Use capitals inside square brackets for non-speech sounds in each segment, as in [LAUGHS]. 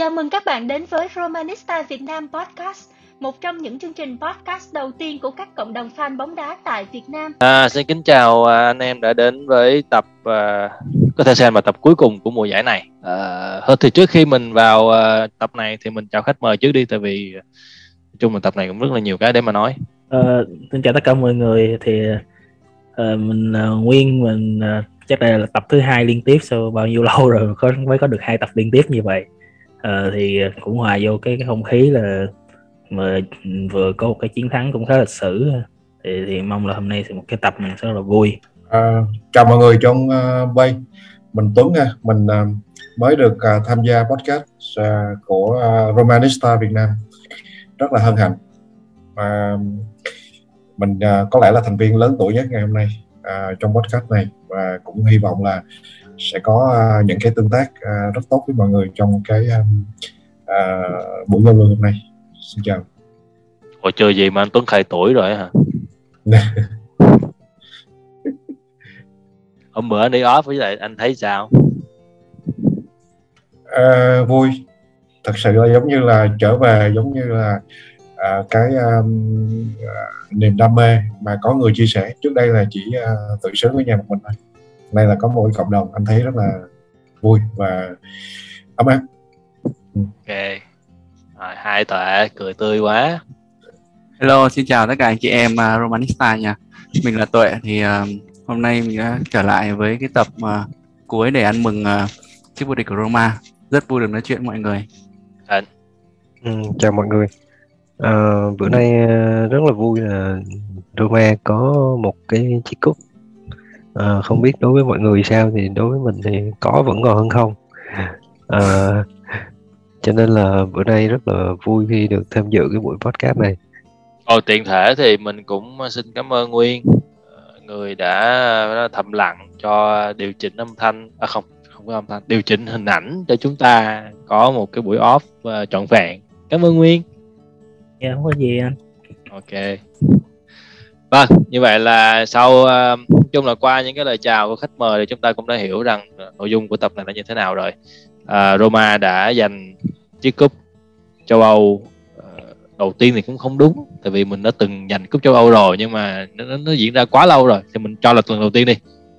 Chào mừng các bạn đến với Romanista Việt Nam Podcast, một trong những chương trình podcast đầu tiên của các cộng đồng fan bóng đá tại Việt Nam. À, xin kính chào à, anh em đã đến với tập uh, có thể xem là tập cuối cùng của mùa giải này. Uh, thì trước khi mình vào uh, tập này thì mình chào khách mời trước đi, tại vì uh, chung là tập này cũng rất là nhiều cái để mà nói. Uh, xin chào tất cả mọi người thì uh, mình uh, Nguyên mình uh, chắc đây là tập thứ hai liên tiếp sau bao nhiêu lâu rồi có mới có được hai tập liên tiếp như vậy uh, thì cũng hòa vô cái, cái không khí là mà vừa có một cái chiến thắng cũng khá lịch sử. Thì, thì mong là hôm nay sẽ một cái tập mình sẽ rất là vui. À, chào mọi người trong uh, bay. Mình Tuấn nha. Mình uh, mới được uh, tham gia podcast uh, của uh, Romanista Việt Nam. Rất là hân hạnh. Và mình uh, có lẽ là thành viên lớn tuổi nhất ngày hôm nay uh, trong podcast này. Và cũng hy vọng là sẽ có uh, những cái tương tác uh, rất tốt với mọi người trong cái um, uh, buổi giao lưu hôm nay. Xin chào. Ủa chơi gì mà anh Tuấn khai tuổi rồi hả? [LAUGHS] Hôm bữa anh đi off với lại anh thấy sao? À, vui. Thật sự là giống như là trở về giống như là à, cái um, niềm đam mê mà có người chia sẻ. Trước đây là chỉ uh, tự sướng với nhà một mình thôi nay là có một cái cộng đồng anh thấy rất là vui và ấm áp. Ừ. ok. Rồi, hai tuệ cười tươi quá. Hello xin chào tất cả anh chị em uh, romanista nha. Mình là tuệ thì uh, hôm nay mình đã trở lại với cái tập uh, cuối để ăn mừng uh, chiếc vô địch của Roma. Rất vui được nói chuyện với mọi người. Anh. Ừ, chào mọi người. À, bữa nay rất là vui là Roma có một cái chiếc cúp à, không biết đối với mọi người sao thì đối với mình thì có vẫn còn hơn không? À, cho nên là bữa nay rất là vui khi được tham dự cái buổi podcast này. Ồ, tiện thể thì mình cũng xin cảm ơn Nguyên. Người đã thầm lặng cho điều chỉnh âm thanh à không không có âm thanh điều chỉnh hình ảnh cho chúng ta có một cái buổi off trọn vẹn. Cảm ơn Nguyên. Dạ không có gì anh. Ok vâng như vậy là sau uh, chung là qua những cái lời chào của khách mời thì chúng ta cũng đã hiểu rằng ờ, nội dung của tập này là như thế nào rồi. Uh, Roma đã giành chiếc cúp châu Âu uh, đầu tiên thì cũng không đúng tại vì mình đã từng giành cúp châu Âu rồi nhưng mà nó, nó, nó diễn ra quá lâu rồi thì mình cho là lần đầu tiên đi.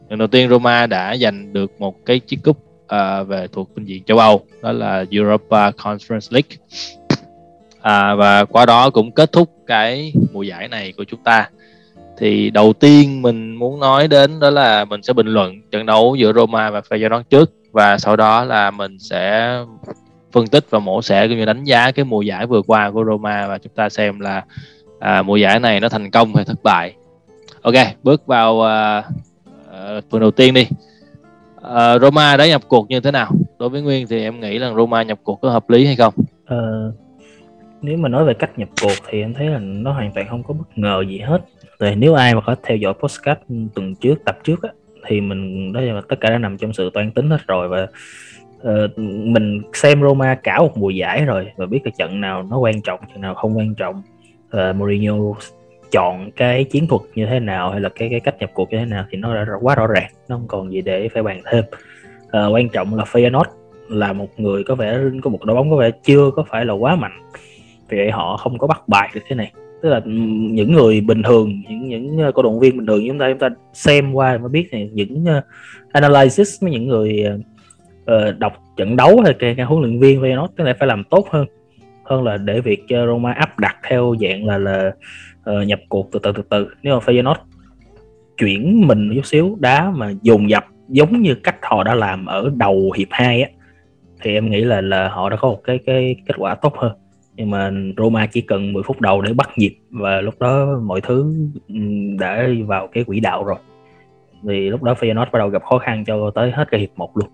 Lần đầu tiên Roma đã giành được một cái chiếc cúp uh, về thuộc phương diện châu Âu đó là Europa Conference League. À, và qua đó cũng kết thúc cái mùa giải này của chúng ta thì đầu tiên mình muốn nói đến đó là mình sẽ bình luận trận đấu giữa Roma và Feyenoord trước và sau đó là mình sẽ phân tích và mổ xẻ cũng như đánh giá cái mùa giải vừa qua của Roma và chúng ta xem là à, mùa giải này nó thành công hay thất bại. Ok, bước vào à, à, phần đầu tiên đi. À, Roma đã nhập cuộc như thế nào? Đối với Nguyên thì em nghĩ là Roma nhập cuộc có hợp lý hay không? À, nếu mà nói về cách nhập cuộc thì em thấy là nó hoàn toàn không có bất ngờ gì hết thì nếu ai mà có theo dõi postcard tuần trước tập trước á, thì mình đó là tất cả đã nằm trong sự toan tính hết rồi và uh, mình xem Roma cả một mùa giải rồi và biết cái trận nào nó quan trọng trận nào không quan trọng. Uh, Mourinho chọn cái chiến thuật như thế nào hay là cái cái cách nhập cuộc như thế nào thì nó đã quá rõ ràng nó không còn gì để phải bàn thêm. Uh, quan trọng là Feyenoord là một người có vẻ có một đội bóng có vẻ chưa có phải là quá mạnh vì vậy họ không có bắt bài được thế này tức là những người bình thường những những ờ, cổ động viên bình thường chúng ta chúng ta xem qua mới biết này những uh, analysis với những người uh, đọc trận đấu hay cái, cái huấn luyện viên về nó tức là phải làm tốt hơn hơn là để việc cho Roma áp đặt theo dạng là là uh, nhập cuộc từ từ từ từ. Nếu mà Feyenoord chuyển mình chút xíu đá mà dồn dập giống như cách họ đã làm ở đầu hiệp 2 á thì em nghĩ là là họ đã có một cái cái kết quả tốt hơn nhưng mà Roma chỉ cần 10 phút đầu để bắt nhịp và lúc đó mọi thứ ừ, đã vào cái quỹ đạo rồi. Vì lúc đó Feyenoord bắt đầu gặp khó khăn cho tới hết cái hiệp 1 luôn.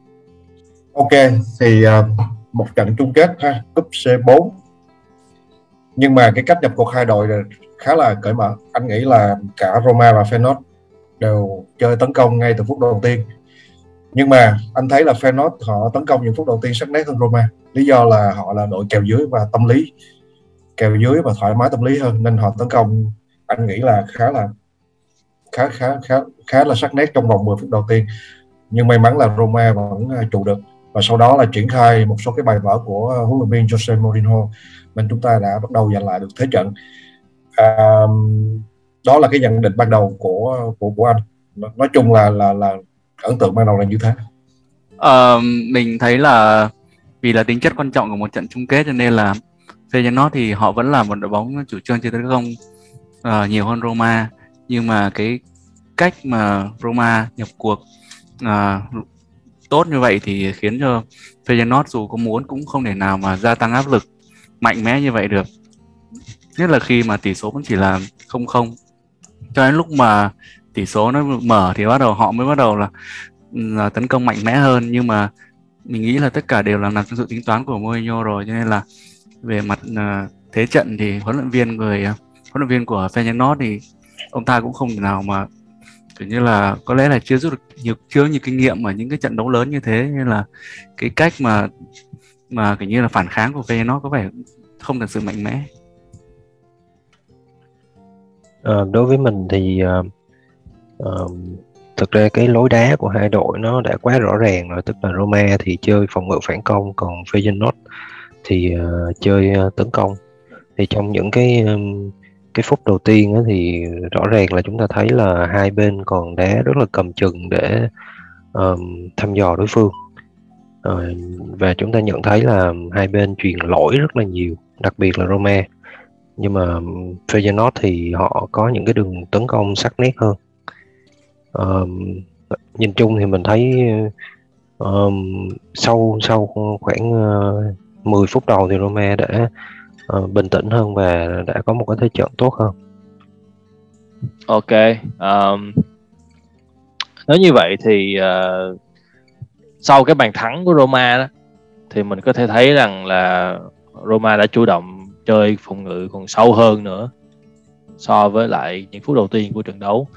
Ok, thì ờ, một trận chung kết ha, cúp C4 nhưng mà cái cách nhập cuộc hai đội là khá là cởi mở. Anh nghĩ là cả Roma và Feyenoord đều chơi tấn công ngay từ phút đầu tiên nhưng mà anh thấy là Feyenoord họ tấn công những phút đầu tiên sắc nét hơn Roma. Lý do là họ là đội kèo dưới và tâm lý kèo dưới và thoải mái tâm lý hơn nên họ tấn công anh nghĩ là khá là khá khá khá khá là sắc nét trong vòng 10 phút đầu tiên. Nhưng may mắn là Roma vẫn à, trụ được. Và sau đó là triển khai một số cái bài vở của huấn luyện viên Jose Mourinho nên chúng ta đã bắt đầu giành lại được thế trận. À, đó là cái nhận định ban đầu của của của anh. Nói chung là là là ấn tượng ban đầu là như thế. Uh, mình thấy là vì là tính chất quan trọng của một trận chung kết cho nên là Feyenoord thì họ vẫn là một đội bóng chủ trương chơi tấn công uh, nhiều hơn Roma. Nhưng mà cái cách mà Roma nhập cuộc uh, tốt như vậy thì khiến cho Feyenoord dù có muốn cũng không thể nào mà gia tăng áp lực mạnh mẽ như vậy được. Nhất là khi mà tỷ số vẫn chỉ là không không. Cho đến lúc mà tỷ số nó mở thì bắt đầu họ mới bắt đầu là, là tấn công mạnh mẽ hơn. Nhưng mà mình nghĩ là tất cả đều là nằm trong sự tính toán của Mourinho rồi. Cho nên là về mặt uh, thế trận thì huấn luyện viên người uh, huấn luyện viên của Feyenoord thì ông ta cũng không thể nào mà kiểu như là có lẽ là chưa rút được nhiều chưa nhiều kinh nghiệm ở những cái trận đấu lớn như thế. Nên là cái cách mà mà kiểu như là phản kháng của Feyenoord có vẻ không thật sự mạnh mẽ. À, đối với mình thì uh, um, thực ra cái lối đá của hai đội nó đã quá rõ ràng rồi tức là Roma thì chơi phòng ngự phản công còn Feyenoord thì uh, chơi uh, tấn công. Thì trong những cái um, cái phút đầu tiên á, thì rõ ràng là chúng ta thấy là hai bên còn đá rất là cầm chừng để um, thăm dò đối phương. Uh, và chúng ta nhận thấy là hai bên truyền lỗi rất là nhiều đặc biệt là Roma. Nhưng mà Feyenoord thì họ có những cái đường tấn công sắc nét hơn um, nhìn chung thì mình thấy um, sau sau khoảng ờ, uh, 10 phút đầu thì Roma đã uh, bình tĩnh hơn và đã có một cái thế trận tốt hơn. Ok, um, nếu như vậy thì uh, sau cái bàn thắng của Roma đó thì mình có thể thấy rằng là Roma đã chủ động chơi phòng ngự còn sâu hơn nữa so với lại những phút đầu tiên của trận đấu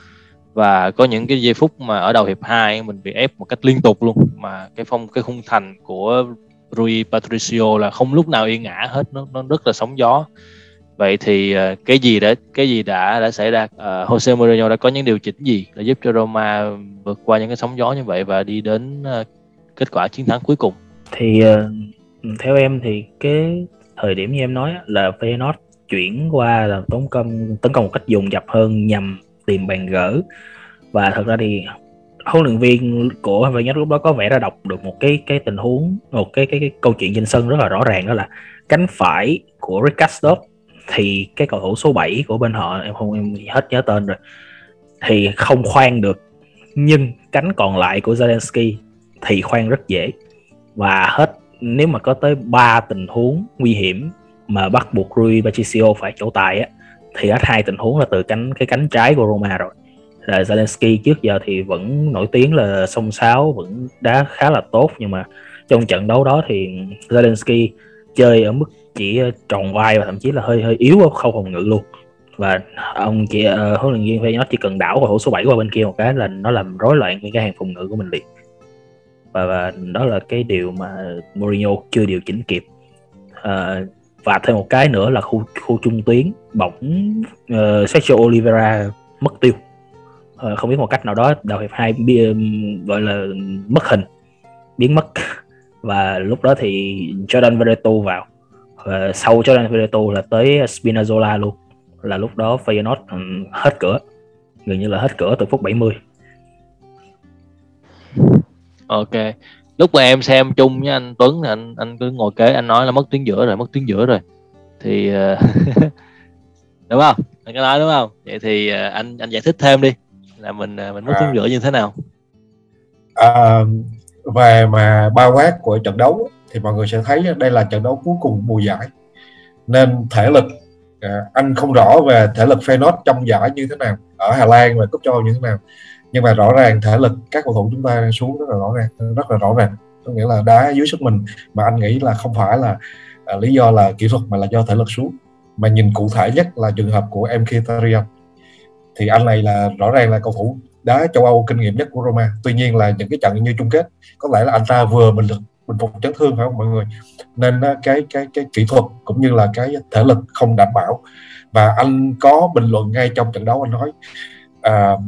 và có những cái giây phút mà ở đầu hiệp 2 mình bị ép một cách liên tục luôn. Mà cái phong cái khung thành của Rui Patricio là không lúc nào yên ngã hết. Nó nó rất là sóng gió. Vậy thì ờ, cái gì đã cái gì đã đã xảy ra? Uh, Jose Mourinho đã có những điều chỉnh gì để giúp cho Roma vượt qua những cái sóng gió như vậy và đi đến uh, kết quả chiến thắng cuối cùng? Thì uh, theo em thì cái thời điểm như em nói là Feyenoord chuyển qua là tấn công tấn công một cách dồn dập hơn nhằm tìm bàn gỡ. Và thật ra thì huấn luyện viên của Feyenoord lúc đó có vẻ đã đọc được một cái cái tình huống một cái cái, cái câu chuyện trên sân rất là rõ ràng đó là cánh phải của Rick Castop thì cái cầu thủ số 7 của bên họ em không em hết nhớ tên rồi thì không khoan được. Nhưng cánh còn lại của Zelensky thì khoan rất dễ. Và hết nếu mà có tới 3 tình huống nguy hiểm mà bắt buộc Rui Patricio phải chỗ tài á thì hết hai tình huống là từ cánh cái cánh trái của Roma rồi. Là Zelensky trước giờ thì vẫn nổi tiếng là song sáo vẫn đá khá là tốt nhưng mà trong trận đấu đó thì Zelensky chơi ở mức chỉ tròn vai và thậm chí là hơi hơi yếu ở khâu phòng ngự luôn. Và ông chỉ uh, huấn luyện viên nó chỉ cần đảo cầu thủ số 7 qua bên kia một cái là nó làm rối loạn những cái hàng phòng ngự của mình liền. Và, và đó là cái điều mà Mourinho chưa điều chỉnh kịp. Uh, và thêm một cái nữa là khu khu trung tuyến bỗng uh, Sergio Oliveira mất tiêu. Uh, không biết một cách nào đó đầu hiệp hai gọi là mất hình biến mất. Và lúc đó thì Jordan Veretout vào. Và sau Jordan Veretout là tới Spinazzola luôn. Là lúc đó Feyenoord hết cửa. Gần như là hết cửa từ phút 70 ok lúc mà em xem chung với anh Tuấn anh anh cứ ngồi kế anh nói là mất tuyến giữa rồi mất tuyến giữa rồi. Thì ờ, [LAUGHS] đúng không? Anh có nói đúng không? Vậy thì ờ, anh anh giải thích thêm đi là mình ờ, mình mất tuyến giữa như thế nào. À, về mà bao quát của trận đấu thì mọi người sẽ thấy đây là trận đấu cuối cùng mùa giải. Nên thể lực anh không rõ về thể lực Feyenoord trong giải như thế nào ở Hà Lan và cúp châu Âu như thế nào nhưng mà rõ ràng thể lực các cầu thủ chúng ta xuống rất là rõ ràng rất là rõ ràng. Có nghĩa là đá dưới sức mình mà anh nghĩ là không phải là à, lý do là kỹ thuật mà là do thể lực xuống. Mà nhìn cụ thể nhất là trường hợp của Mkhitaryan thì anh này là rõ ràng là cầu thủ đá châu Âu kinh nghiệm nhất của Roma. Tuy nhiên là những cái trận như chung kết có lẽ là anh ta vừa bình được bình phục chấn thương phải không mọi người? Nên à, cái cái cái kỹ thuật cũng như là cái thể lực không đảm bảo. Và anh có bình luận ngay trong trận đấu anh nói uh,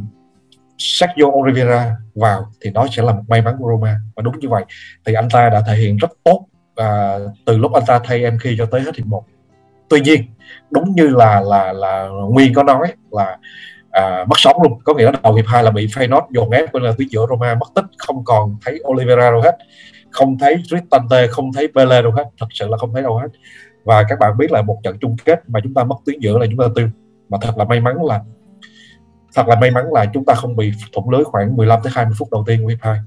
Sergio Oliveira vào thì đó sẽ là một may mắn của Roma. Và đúng như vậy thì anh ta đã thể hiện rất tốt à, từ lúc anh ta thay em khi cho tới hết hiệp một. Tuy nhiên đúng như là là là nguyên có nói là à, mất sóng luôn. Có nghĩa là đầu hiệp hai là bị Feyenoord dồn ép bên là tuyến giữa Roma mất tích không còn thấy Oliveira đâu hết. Không thấy Cristante không thấy Pele đâu hết. Thật sự là không thấy đâu hết. Và các bạn biết là một trận chung kết mà chúng ta mất tuyến giữa là chúng ta tiêu. Mà thật là may mắn là thật là may mắn là chúng ta không bị thủng lưới khoảng 15 tới 20 phút đầu tiên của hiệp hai.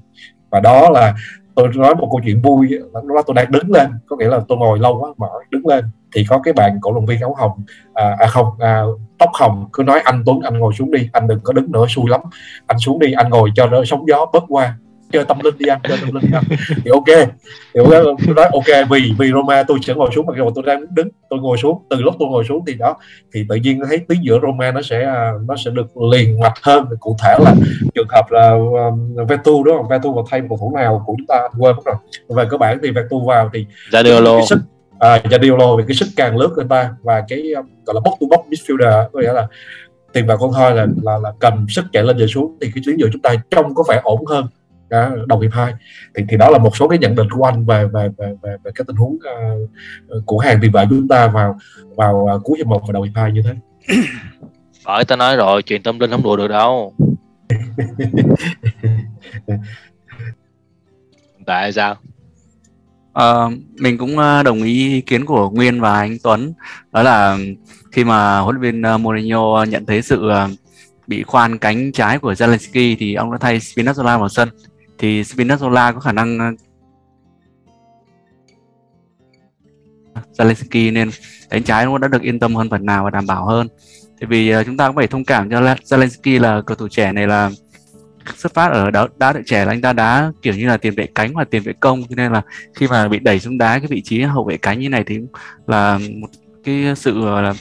Và đó là tôi nói một câu chuyện vui đó là tôi đang đứng lên có nghĩa là tôi ngồi lâu quá mỏi đứng lên thì có cái bạn cổ động viên áo hồng à, à không à, tóc hồng cứ nói anh Tuấn anh ngồi xuống đi anh đừng có đứng nữa xui lắm. Anh xuống đi anh ngồi cho đỡ sóng gió bớt qua chơi tâm linh đi anh chơi tâm linh đi anh. Thì ok thì ok tôi nói ok vì vì Roma tôi sẽ ngồi xuống mặc dù tôi đang đứng tôi ngồi xuống từ lúc tôi ngồi xuống thì đó thì tự nhiên thấy tuyến giữa Roma nó sẽ à, nó sẽ được liền mạch hơn. Cụ thể là trường hợp là um, Vetu đúng không? Vetu vào thay một cầu thủ nào của chúng ta quên mất rồi. Về cơ bản thì Vetu vào thì Zaniolo sức à, Zaniolo vì cái sức càng lướt người ta và cái um, gọi là box to box midfielder có nghĩa là tìm vào con thoi là là là cầm sức chạy lên và xuống thì cái tuyến giữa chúng ta trông có vẻ ổn hơn cả đầu hiệp hai. Thì thì đó là một số cái nhận định của anh về về về về, về cái tình huống uh, của hàng tiền vệ chúng ta vào vào uh, cuối hiệp một và đầu hiệp hai như thế. [COUGHS] Bởi ta nói rồi chuyện tâm linh không đùa được đâu. [LAUGHS] Tại sao? Ờ, mình cũng đồng ý ý kiến của Nguyên và anh Tuấn. Đó là khi mà huấn luyện viên Mourinho nhận thấy sự bị khoan cánh trái của Zelensky thì ông đã thay Spinazzola vào sân thì Spinazzola có khả năng ờ, Zelensky nên đánh trái nó đã được yên tâm hơn phần nào và đảm bảo hơn. Tại vì ờ, chúng ta cũng phải thông cảm cho Zelensky là cầu thủ trẻ này là xuất phát ở đá đá đội trẻ là anh ta đá kiểu như là tiền vệ cánh hoặc tiền vệ công. Cho nên là khi mà bị đẩy xuống đá cái vị trí hậu vệ cánh như này thì là một cái sự là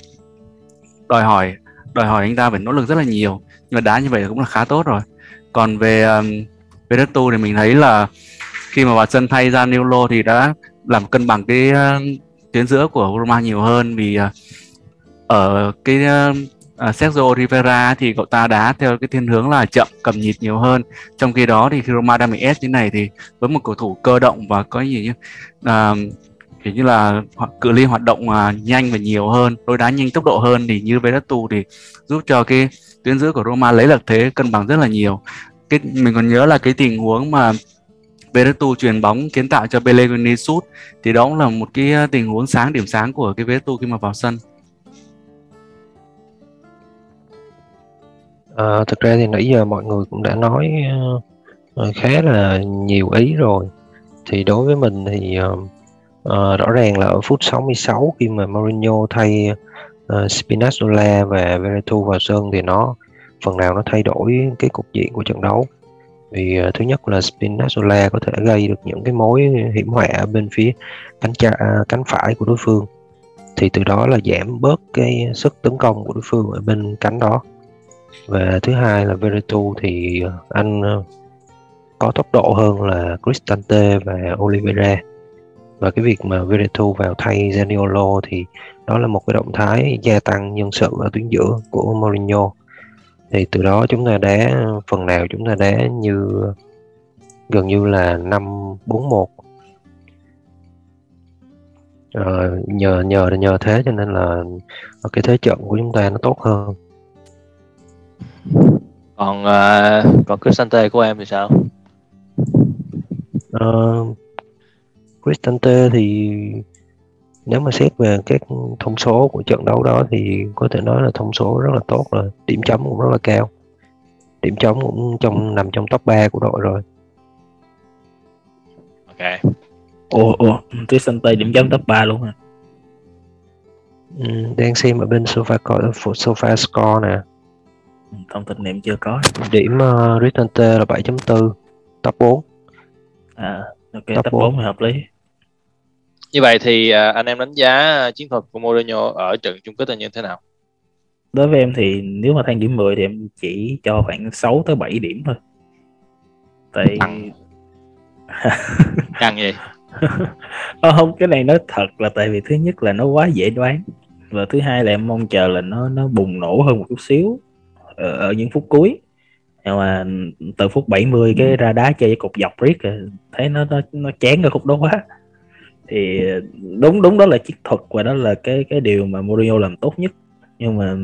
đòi hỏi đòi hỏi anh ta phải nỗ lực rất là nhiều. Nhưng mà đá như vậy cũng là khá tốt rồi. Còn về um, về đất tu thì mình thấy là khi mà bà sân thay ra Nilo thì đã làm cân bằng cái uh, tuyến giữa của Roma nhiều hơn vì uh, ở cái uh, Sergio Rivera thì cậu ta đá theo cái thiên hướng là chậm cầm nhịp nhiều hơn. Trong khi đó thì khi Roma đang bị ép như này thì với một cầu thủ cơ động và có gì như uh, kiểu như là cự ly hoạt động uh, nhanh và nhiều hơn đối đá nhanh tốc độ hơn thì như Veretout thì giúp cho cái tuyến giữa của Roma lấy lợi thế cân bằng rất là nhiều cái mình còn nhớ là cái tình huống mà Veretu truyền bóng kiến tạo cho Pellegrini sút thì đó cũng là một cái ờ, tình huống sáng điểm sáng của cái Veretu khi mà vào sân. À, thực ra thì nãy giờ mọi người cũng đã nói uh, khá là nhiều ý rồi. Thì đối với mình thì uh, uh, rõ ràng là ở phút 66 khi mà Mourinho thay uh, Spinazzola và Veretu vào sân thì nó phần nào nó thay đổi cái cục diện của trận đấu. Vì uh, thứ nhất là Spinazzola có thể gây được những cái mối hiểm họa ở bên phía cánh cha, à, cánh phải của đối phương. Thì từ đó là giảm bớt cái sức tấn công của đối phương ở bên cánh đó. Và thứ hai là Veretu thì ờ, anh ờ, có tốc độ hơn là Cristante và Oliveira. Và cái việc mà Veretout vào thay Zaniolo thì đó là một cái động thái gia tăng nhân sự ở tuyến giữa của Mourinho thì từ đó chúng ta đá phần nào chúng ta đá như gần như là năm bốn một. Ờ, nhờ nhờ nhờ thế cho nên là cái thế trận của chúng ta nó tốt hơn. Còn uh, còn Cristante của em thì sao? Uh, Cristante thì nếu mà xét về các thông số của trận đấu đó thì có thể nói là thông số rất là tốt rồi điểm chấm cũng rất là cao. Điểm chấm cũng trong nằm trong top 3 của đội rồi. Ok. Ủa ủa Cristante điểm chấm top 3 luôn hả? Ừ, đang xem ở bên sofa sofa score nè. Ừ, thông tin này em chưa có. Điểm uh, Cristante là 7.4 top 4 à ok Top top bốn. 4 hợp lý như vậy thì à, anh em đánh giá chiến thuật của Mourinho ở trận chung kết là như thế nào? Đối với em thì nếu mà than điểm 10 thì em chỉ cho khoảng 6 tới 7 điểm thôi. Tại Tăng. căng vậy Ờ, không cái này nói thật là tại vì thứ nhất là nó quá dễ đoán. Và thứ hai là em mong chờ là nó nó bùng nổ hơn một chút xíu ở, ở những phút cuối. Nhưng mà từ phút 70 cái ra đá chơi với cục dọc riết thấy nó nó nó chán cái khúc đó quá thì đúng đúng đó là chiến thuật và đó là cái cái điều mà Mourinho làm tốt nhất. Nhưng mà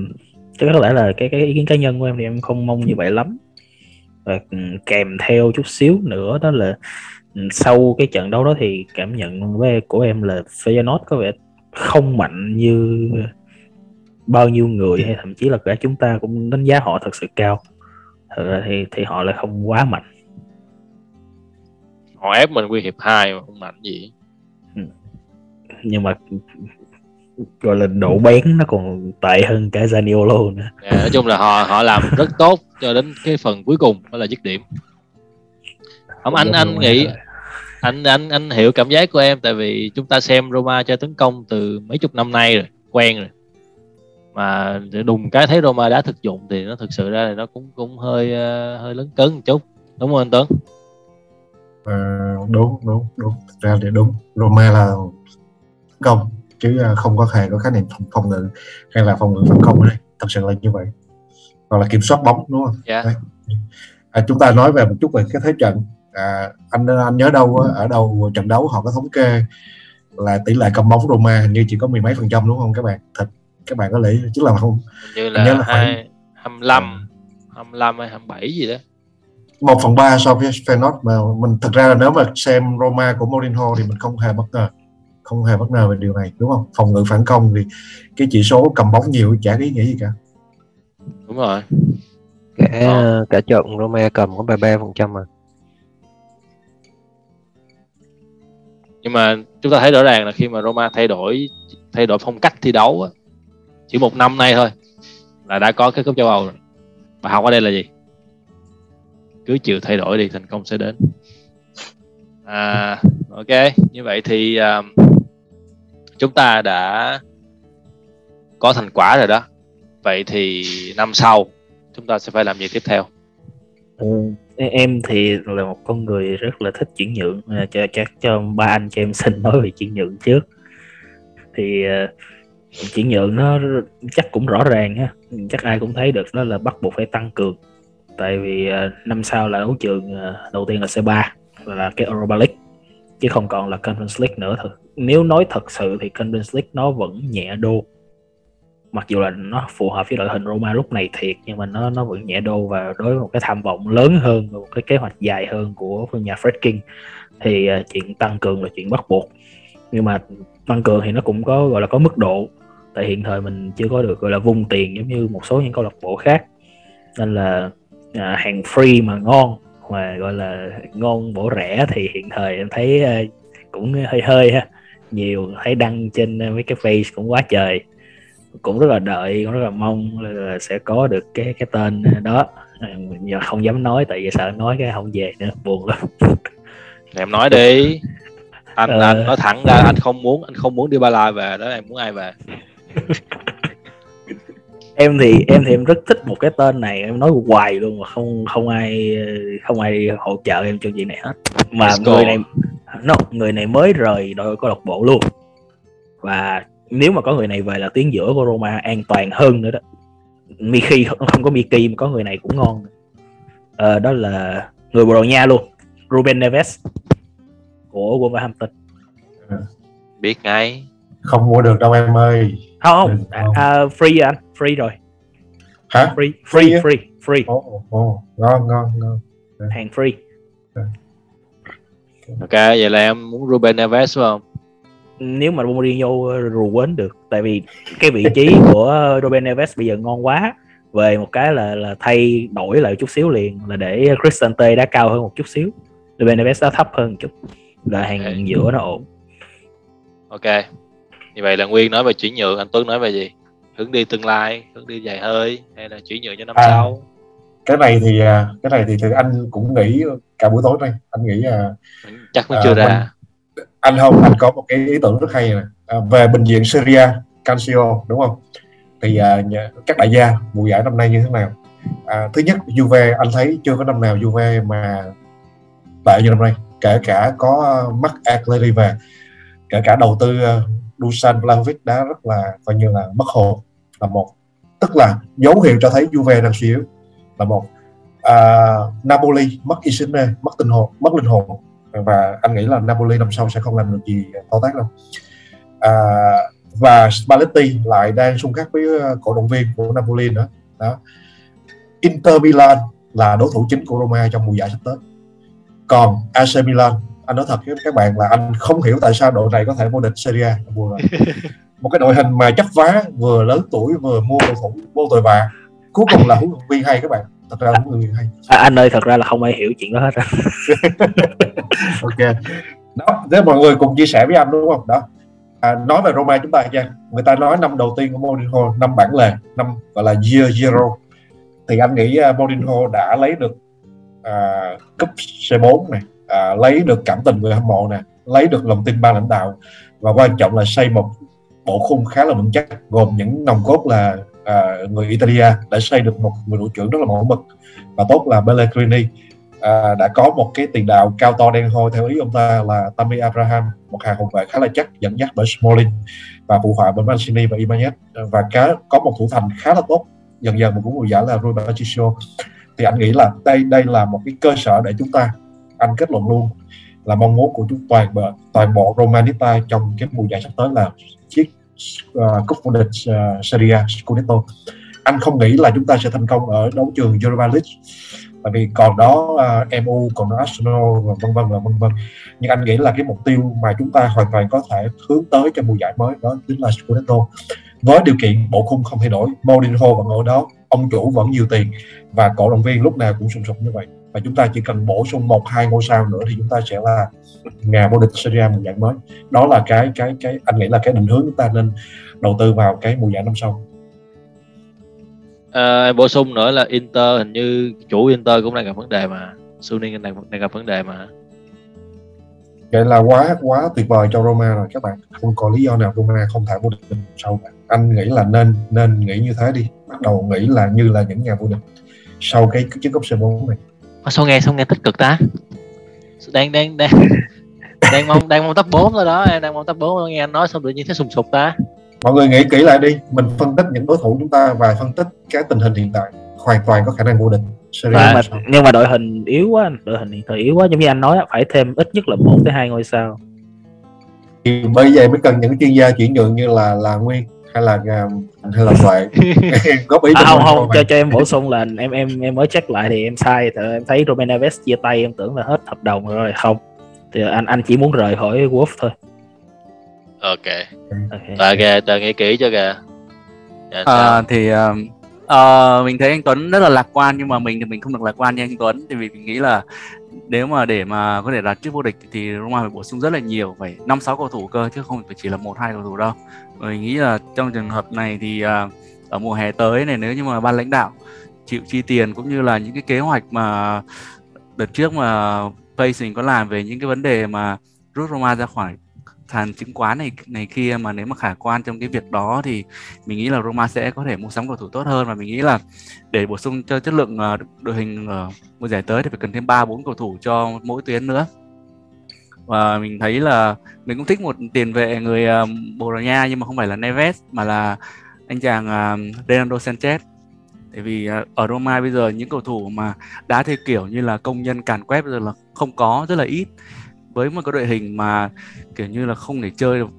chắc có lẽ là cái cái ý kiến cá nhân của em thì em không mong như vậy lắm. Và ừ, kèm theo chút xíu nữa đó là ừ, sau cái trận đấu đó thì cảm nhận với, của em là Feyenoord có vẻ không mạnh như bao nhiêu người hay thậm chí là cả chúng ta cũng đánh giá họ thật sự cao. Thật ra thì thì họ lại không quá mạnh. Họ ép mình quy hiệp hai mà không mạnh gì nhưng mà gọi là độ bén nó còn tệ hơn cả Zaniolo nữa. Yeah, nói chung là họ họ làm rất tốt cho đến cái phần cuối cùng đó là dứt điểm. Không anh anh nghĩ anh anh anh hiểu cảm giác của em tại vì chúng ta xem Roma chơi tấn công từ mấy chục năm nay rồi quen rồi. Mà đùng cái thấy Roma đã thực dụng thì nó thực sự ra thì nó cũng cũng hơi uh, hơi lớn cấn một chút. Đúng không anh Tuấn? À, đúng đúng đúng. Thực ra thì đúng. Roma là công chứ à, không có hề có khái niệm phòng, phòng ngự hay là phòng ngự phản công đây. Thật sự là như vậy. Hoặc là kiểm soát bóng đúng không? Yeah. Đấy. À, chúng ta nói về một chút về cái thế trận. À, anh anh nhớ đâu ở đầu trận đấu họ có thống kê là tỷ lệ cầm bóng Roma hình như chỉ có mười mấy phần trăm đúng không các bạn? Thật các bạn có lý chứ là không? Như Hình như là là hai hai mươi lăm hai mươi lăm hay hai mươi bảy gì đó. Một phần ba so với Feyenoord mà mình thực ra là nếu mà xem Roma của Mourinho thì mình không hề bất ngờ không hề bất ngờ về điều này đúng không? Phòng ngự phản công thì cái chỉ số cầm bóng nhiều chả có ý nghĩa gì cả. Đúng rồi. Cả Ờ. cả trận Roma cầm có 33 phần trăm mà. Nhưng mà chúng ta thấy rõ ràng là khi mà Roma thay đổi thay đổi phong cách thi đấu á, chỉ một năm nay thôi là đã có cái cúp châu Âu rồi. Bài học ở đây là gì? Cứ chịu thay đổi thì thành công sẽ đến. À, ok như vậy thì um, chúng ta đã có thành quả rồi đó. Vậy thì năm sau chúng ta sẽ phải làm gì tiếp theo? Ừ, em thì là một con người rất là thích chuyển nhượng. À, cho chắc cho ba anh cho em xin nói về chuyển nhượng trước. Thì à, chuyển nhượng nó chắc cũng rõ ràng ha chắc ai cũng thấy được đó là bắt buộc phải tăng cường. Tại vì à, năm sau là đấu trường đầu tiên là C3 là cái Europa League. Chứ không còn là Conference League nữa thôi nếu nói thật sự thì Conference League nó vẫn nhẹ đô. Mặc dù là nó phù hợp với đội hình Roma lúc này thiệt nhưng mà nó nó vẫn nhẹ đô và đối với một cái tham vọng lớn hơn một cái kế hoạch dài hơn của nhà Fredkin thì uh, chuyện tăng cường là chuyện bắt buộc. Nhưng mà tăng cường thì nó cũng có gọi là có mức độ. Tại hiện thời mình chưa có được gọi là vung tiền giống như một số những câu lạc bộ khác. Nên là à, hàng free mà ngon mà gọi là ngon bổ rẻ thì hiện thời em thấy uh, cũng hơi hơi ha nhiều thấy đăng trên uh, mấy cái face cũng quá trời. Cũng rất là đợi cũng rất là mong là sẽ có được cái cái tên đó. À, mình giờ không dám nói tại vì sợ nói cái không về nữa buồn lắm. [LAUGHS] Em nói đi. Anh Ờ. anh nói thẳng ra anh không muốn anh không muốn đi Ba La về đó em muốn ai về? [LAUGHS] Em thì em thì em rất thích một cái tên này em nói hoài luôn mà không không ai không ai hỗ trợ em trong chuyện này hết. Mà người này no, người này mới rời đội câu lạc bộ luôn. Và nếu mà có người này về là tuyến giữa của Roma an toàn hơn nữa đó. Miki không không có Miki mà có người này cũng ngon. Ờ, đó là người Bồ Đào Nha luôn. Ruben Neves của Wolverhampton. Biết ngay. Không mua được đâu em ơi. Không Ừ, không. À, à, free rồi anh? Free rồi. Hả? Free Free free free free. Ồ ồ ngon ngon ngon. Hàng free ok. Vậy là em muốn Ruben Neves phải không? Nếu mà Mourinho rù quến được tại vì cái vị trí [LAUGHS] của Ruben Neves bây giờ ngon quá về một cái là là thay đổi lại chút xíu liền là để Cristante đá cao hơn một chút xíu. Ruben Neves đá thấp hơn một chút là hàng Ok. giữa nó ổn. Ok. Như vậy là Nguyên nói về chuyển nhượng anh Tuấn nói về gì? Hướng đi tương lai hướng đi dài hơi hay là chuyển nhượng cho năm À. sau cái này thì à, cái này thì, thì anh cũng nghĩ cả buổi tối nay anh nghĩ à, chắc cũng Ờ, chưa mình- ra. anh không anh có một cái ý tưởng rất hay nè. À, về bệnh viện Syria Cancio đúng không? Thì à, các đại gia mùa giải năm nay như thế nào? À, thứ nhất Juve anh thấy chưa có năm nào Juve mà tệ như năm nay. Kể cả có uh, Mark Allegri về kể cả đầu tư uh, Dusan Vlahovic đã rất là coi như là mất hồn là một. Tức là dấu hiệu cho thấy Juve đang suy yếu là một uh, Napoli mất Insigne mất tinh hồn mất linh hồn. Và anh nghĩ là Napoli năm sau sẽ không làm được gì to tát đâu. Uh, và Spalletti lại đang xung khắc với à, cổ động viên của Napoli nữa. Đó. Inter Milan là đối thủ chính của Roma trong mùa giải sắp tới. Còn AC Milan anh nói thật với các bạn là anh không hiểu tại sao đội này có thể vô địch Serie A. Mùa này một cái đội hình mà chấp vá vừa lớn tuổi vừa mua cầu thủ vô tội vạ cuối cùng là huấn luyện viên hay các bạn. Thật ra huấn luyện viên hay. À, anh ơi thật ra là không ai hiểu chuyện đó hết [LAUGHS] ok. Đó thế mọi người cùng chia sẻ với anh đúng không? Đó. À, nói về Roma chúng ta nha. Người ta nói năm đầu tiên của Mourinho năm bản lề năm gọi là year zero. Thì anh nghĩ uh, Mourinho đã lấy được uh, cúp C4 này uh, lấy được cảm tình người hâm mộ nè lấy được lòng tin ban lãnh đạo và quan trọng là xây một bộ khung khá là vững chắc gồm những nòng cốt là à, người Italia đã xây được một người đội trưởng rất là mẫu mực và tốt là Pellegrini. À, đã có một cái tiền đạo cao to đen hôi theo ý ông ta là Tammy Abraham một hàng hậu vệ khá là chắc dẫn dắt bởi Smalling và phụ họa bởi Mancini và Ibanez. Và cá, có một thủ thành khá là tốt dần dần một cũng mùa giải là Rui Patricio. Thì anh nghĩ là đây đây là một cái cơ sở để chúng ta anh kết luận luôn là mong muốn của chúng toàn bộ toàn bộ Romanita trong cái mùa giải sắp tới là chiếc uh, cúp vô địch uh, Serie A Scudetto anh không nghĩ là chúng ta sẽ thành công ở đấu trường Europa League. Tại vì còn đó ờ, uh, MU còn đó Arsenal và vân vân và vân vân. Nhưng anh nghĩ là cái mục tiêu mà chúng ta hoàn toàn có thể hướng tới cho mùa giải mới đó chính là Scudetto với điều kiện bộ khung không thay đổi Mourinho vẫn ở đó ông chủ vẫn nhiều tiền và cổ động viên lúc nào cũng sùng sục như vậy và chúng ta chỉ cần bổ sung một hai ngôi sao nữa thì chúng ta sẽ là nhà vô địch Serie A mùa giải mới. Đó là cái cái cái anh nghĩ là cái định hướng chúng ta nên đầu tư vào cái mùa giải năm sau. À, em bổ sung nữa là Inter hình như chủ Inter cũng đang gặp vấn đề mà. Suning đang đang gặp vấn đề mà. Vậy là quá quá tuyệt vời cho Roma rồi các bạn. Không có lý do nào Roma không thể vô địch sau cả. Anh nghĩ là nên nên nghĩ như thế đi. Bắt đầu nghĩ là như là những nhà vô địch sau cái chiếc cúp C4 này à, sao nghe sao nghe tích cực ta? Đang đang đang [LAUGHS] đang mong đang mong top 4 rồi đó em đang mong top 4 nghe anh nói xong tự nhiên thấy sùng sục ta. Mọi người nghĩ kỹ lại đi mình phân tích những đối thủ chúng ta và phân tích cái tình hình hiện tại hoàn toàn có khả năng vô địch. Nhưng mà nhưng mà đội hình yếu quá đội hình hiện thời yếu quá giống như anh nói phải thêm ít nhất là một tới hai ngôi sao. Thì bây giờ mới cần những chuyên gia chuyển nhượng như là là nguyên hay là hay là vậy [LAUGHS] góp ý à, không không cho cho em bổ sung là em em em mới check lại thì em sai. Thì em thấy Romain Neves chia tay em tưởng là hết hợp đồng rồi không. Thì anh anh chỉ muốn rời khỏi Wolf thôi. Ok. Ok. Kìa tờ nghĩ kỹ cho kìa. Dạ, à, thì uh, uh, mình thấy anh Tuấn rất là lạc quan nhưng mà mình thì mình không được lạc quan như anh Tuấn. Thì vì mình nghĩ là nếu mà để mà có thể đạt chức vô địch thì Roma phải bổ sung rất là nhiều phải năm sáu cầu thủ cơ chứ không phải chỉ là một hai cầu thủ đâu. Mình nghĩ là trong trường hợp này thì uh, ở mùa hè tới này nếu như mà ban lãnh đạo chịu chi tiền cũng như là những cái kế hoạch mà đợt trước mà Pacing có làm về những cái vấn đề mà rút Roma ra khỏi sàn chứng khoán này này kia mà nếu mà khả quan trong cái việc đó thì mình nghĩ là Roma sẽ có thể mua sắm cầu thủ tốt hơn. Và mình nghĩ là để bổ sung cho chất lượng ờ, đội hình ở mùa giải tới thì phải cần thêm ba bốn cầu thủ cho mỗi tuyến nữa. Và mình thấy là mình cũng thích một tiền vệ người ờ, Bồ Đào Nha nhưng mà không phải là Neves mà là anh chàng ờ, uh, Renato Sanchez. Tại vì ở Roma bây giờ những cầu thủ mà đá theo kiểu như là công nhân càn quét bây giờ là không có rất là ít với một cái đội hình mà kiểu như là không thể chơi được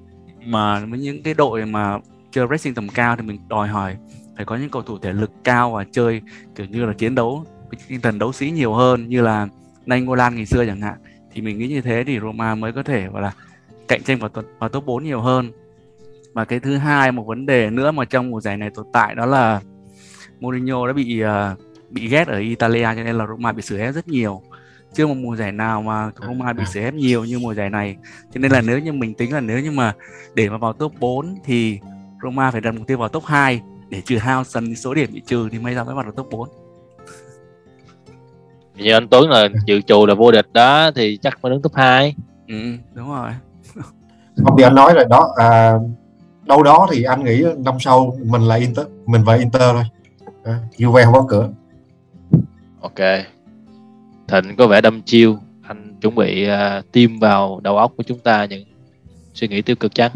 mà với những cái đội mà chơi racing tầm cao thì mình đòi hỏi phải có những cầu thủ thể lực cao và chơi kiểu như là chiến đấu tinh thần đấu sĩ nhiều hơn như là Nainggolan ngày xưa chẳng hạn. Thì mình nghĩ như thế thì Roma mới có thể gọi là cạnh tranh vào, vào top 4 nhiều hơn. Và cái thứ hai một vấn đề nữa mà trong mùa giải này tồn tại đó là Mourinho đã bị uh, bị ghét ở Italia cho nên là Roma bị sửa ép rất nhiều chưa một mùa giải nào mà Roma bị xử ép nhiều như mùa giải này. Cho nên là nếu như mình tính là nếu như mà để mà vào top 4 thì Roma phải đặt mục tiêu vào top 2 để trừ hao dần số điểm bị trừ thì may ra mới vào được top 4 như anh Tuấn là dự trù là vô địch đó thì chắc phải đứng top 2 ừ, đúng rồi. Không thì anh nói rồi đó à, đâu đó thì anh nghĩ năm sau mình là Inter mình và Inter thôi. À, Juve không có cửa. Ok Thịnh có vẻ đâm chiêu. Anh chuẩn bị uh, tiêm vào đầu óc của chúng ta những suy nghĩ tiêu cực chăng?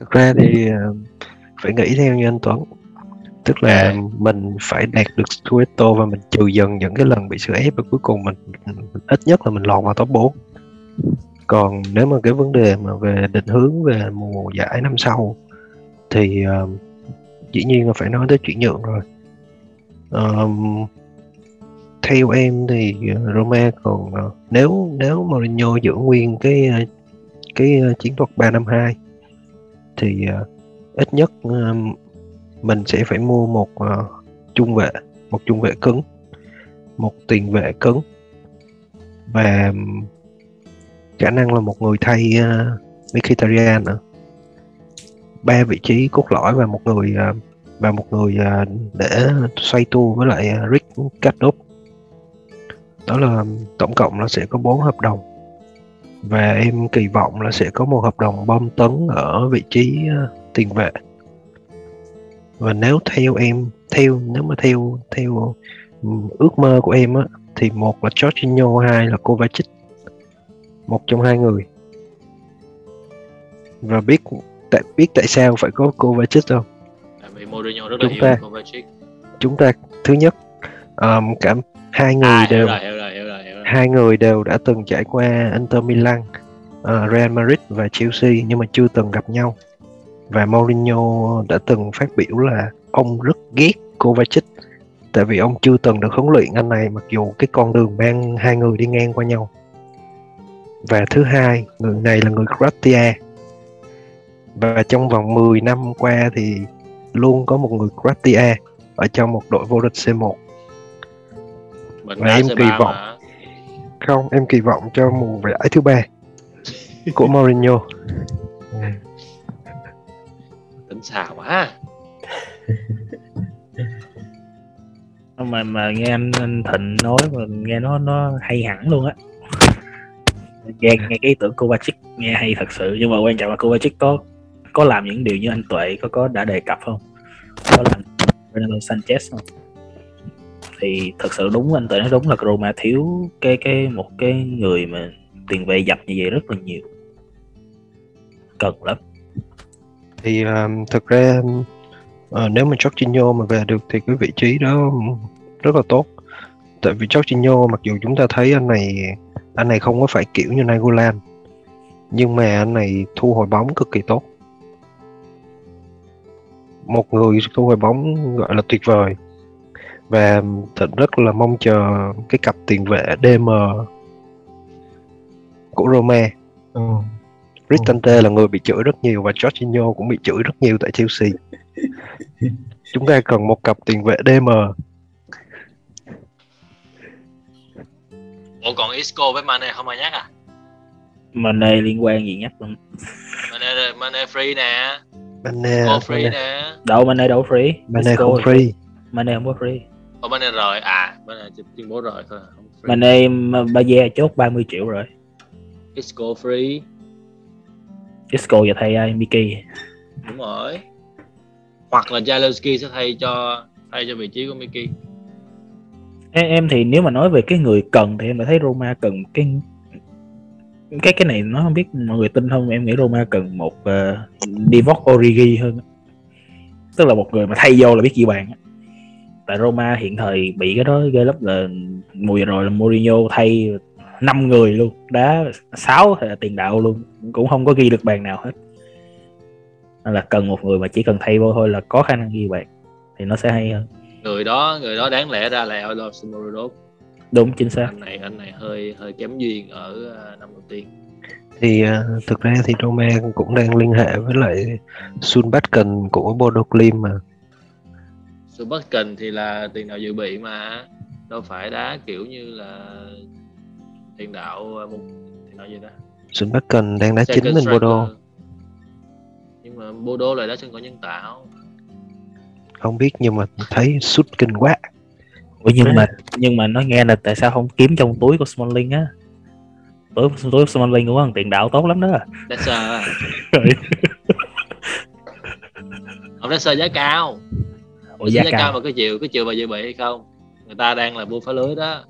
Thực ra thì uh, phải nghĩ theo như anh Tuấn. Tức là À. mình phải đạt được Scudetto và mình trừ dần những cái lần bị sự ép và cuối cùng mình, ít nhất là mình lọt vào top 4 còn nếu mà cái vấn đề mà về định hướng về mùa giải năm sau thì ờ, dĩ nhiên là phải nói tới chuyển nhượng rồi. Ờm, theo em thì ờ, Roma còn ờ, nếu nếu Mourinho giữ nguyên cái ờ, cái chiến thuật 352 thì ít nhất mình sẽ phải mua một trung vệ, một trung vệ cứng, một tiền vệ cứng và khả năng là một người thay Mkhitaryan nữa. Ba vị trí cốt lõi và một người và một người để xoay tu với lại Rick Kadop đó là tổng cộng là sẽ có 4 hợp đồng. Và em kỳ vọng là sẽ có một hợp đồng bom tấn ở vị trí ờ, tiền vệ. Và nếu theo em theo nếu mà theo theo ừm, ước mơ của em á thì một là Jorginho hai là Kovacic một trong hai người. Và biết tại biết tại sao phải có Kovacic không tại vì Mourinho rất là Chúng yêu ta- Kovacic. chúng ta thứ nhất um, cả hai người à, đều hiểu rồi hiểu hai người đều đã từng trải qua Inter Milan, uh, Real Madrid và Chelsea nhưng mà chưa từng gặp nhau. Và Mourinho đã từng phát biểu là ông rất ghét Kovacic tại vì ông chưa từng được huấn luyện anh này mặc dù cái con đường mang hai người đi ngang qua nhau. Và thứ hai, người này là người Croatia. Và trong vòng 10 năm qua thì luôn có một người Croatia ở trong một đội vô địch C1 mình và em C3 kỳ vọng. mà. Không? Em kỳ vọng cho mùa giải thứ ba của [LAUGHS] Mourinho. Tính xào quá. Mà mà nghe anh, anh Thịnh nói mà nghe nó nó hay hẳn luôn á. Nghe nghe cái ý tưởng Kovacic nghe hay thật sự. Nhưng mà quan trọng là Kovacic có có làm những điều như anh Tuệ có có đã đề cập không? Có làm Renato Sanchez không thì thật sự đúng anh tự nói đúng là Roma thiếu cái cái một cái người mà tiền vệ dập như vậy rất là nhiều. Cần lắm. Thì um, thực ra ờ, nếu mà Jorginho mà về được thì cái vị trí đó rất là tốt. Tại vì Jorginho mặc dù chúng ta thấy anh này anh này không có phải kiểu như Nainggolan nhưng mà anh này thu hồi bóng cực kỳ tốt. Một người thu hồi bóng gọi là tuyệt vời và Thịnh rất là mong chờ cái cặp tiền vệ DM của Roma. Ừ. Cristante là người bị chửi rất nhiều và Jorginho cũng bị chửi rất nhiều tại Chelsea. [LAUGHS] Chúng ta cần một cặp tiền vệ DM. Ủa còn Isco với Mane không ai nhắc à? Này liên quan gì nhắc luôn Mane, Mane free nè. Mane, Go free Mane, nè. Đâu Mane đâu free? Mane Isco không free. Mane không có free Ủa Mane rồi. À Mane chỉ tuyên bố rồi thôi không free. Mane Baye chốt 30 triệu rồi. Isco free. Isco giờ thay ai Miki đúng rồi. Hoặc là Jalowski sẽ thay cho thay cho vị trí của Mickey. Em, em thì nếu mà nói về cái người cần thì em lại thấy Roma cần cái cái cái này nó không biết mọi người tin không em nghĩ Roma cần một uh, Divock Origi hơn. Tức là một người mà thay vô là biết ghi bàn. Tại Roma hiện thời bị cái đó ghê lắm là mùa vừa rồi là Mourinho thay năm người luôn đá sáu là tiền đạo luôn cũng không có ghi được bàn nào hết. Nên là cần một người mà chỉ cần thay vô thôi là có khả năng ghi bàn thì nó sẽ hay hơn. Người đó người đó đáng lẽ ra là Olo Simorodov đúng chính xác. Anh này anh này hơi hơi kém duyên ở à, năm đầu tiên. Thì uh, thực ra thì Roma cũng đang liên hệ với lại Sun Batken của Bodo Glimt mà. Subaskin thì là tiền đạo dự bị mà đâu phải đá kiểu như là tiền đạo à, một tiền đạo gì đó Sun Batken đang đá chính bên striker. Bodo. nhưng mà Bodo lại đá sân cỏ nhân tạo Không biết nhưng mà thấy sút kinh quá. Ủa nhưng mà nhưng mà nói nghe là tại sao không kiếm trong túi của Smalling á túi túi của Smalling có thằng tiền đạo tốt lắm đó Dexter à. [LAUGHS] Rồi. không Dexter giá cao Ủa giá giá cao cao mà cái chiều cái chiều bà dự bị hay không? Người ta đang là mua phá lưới đó.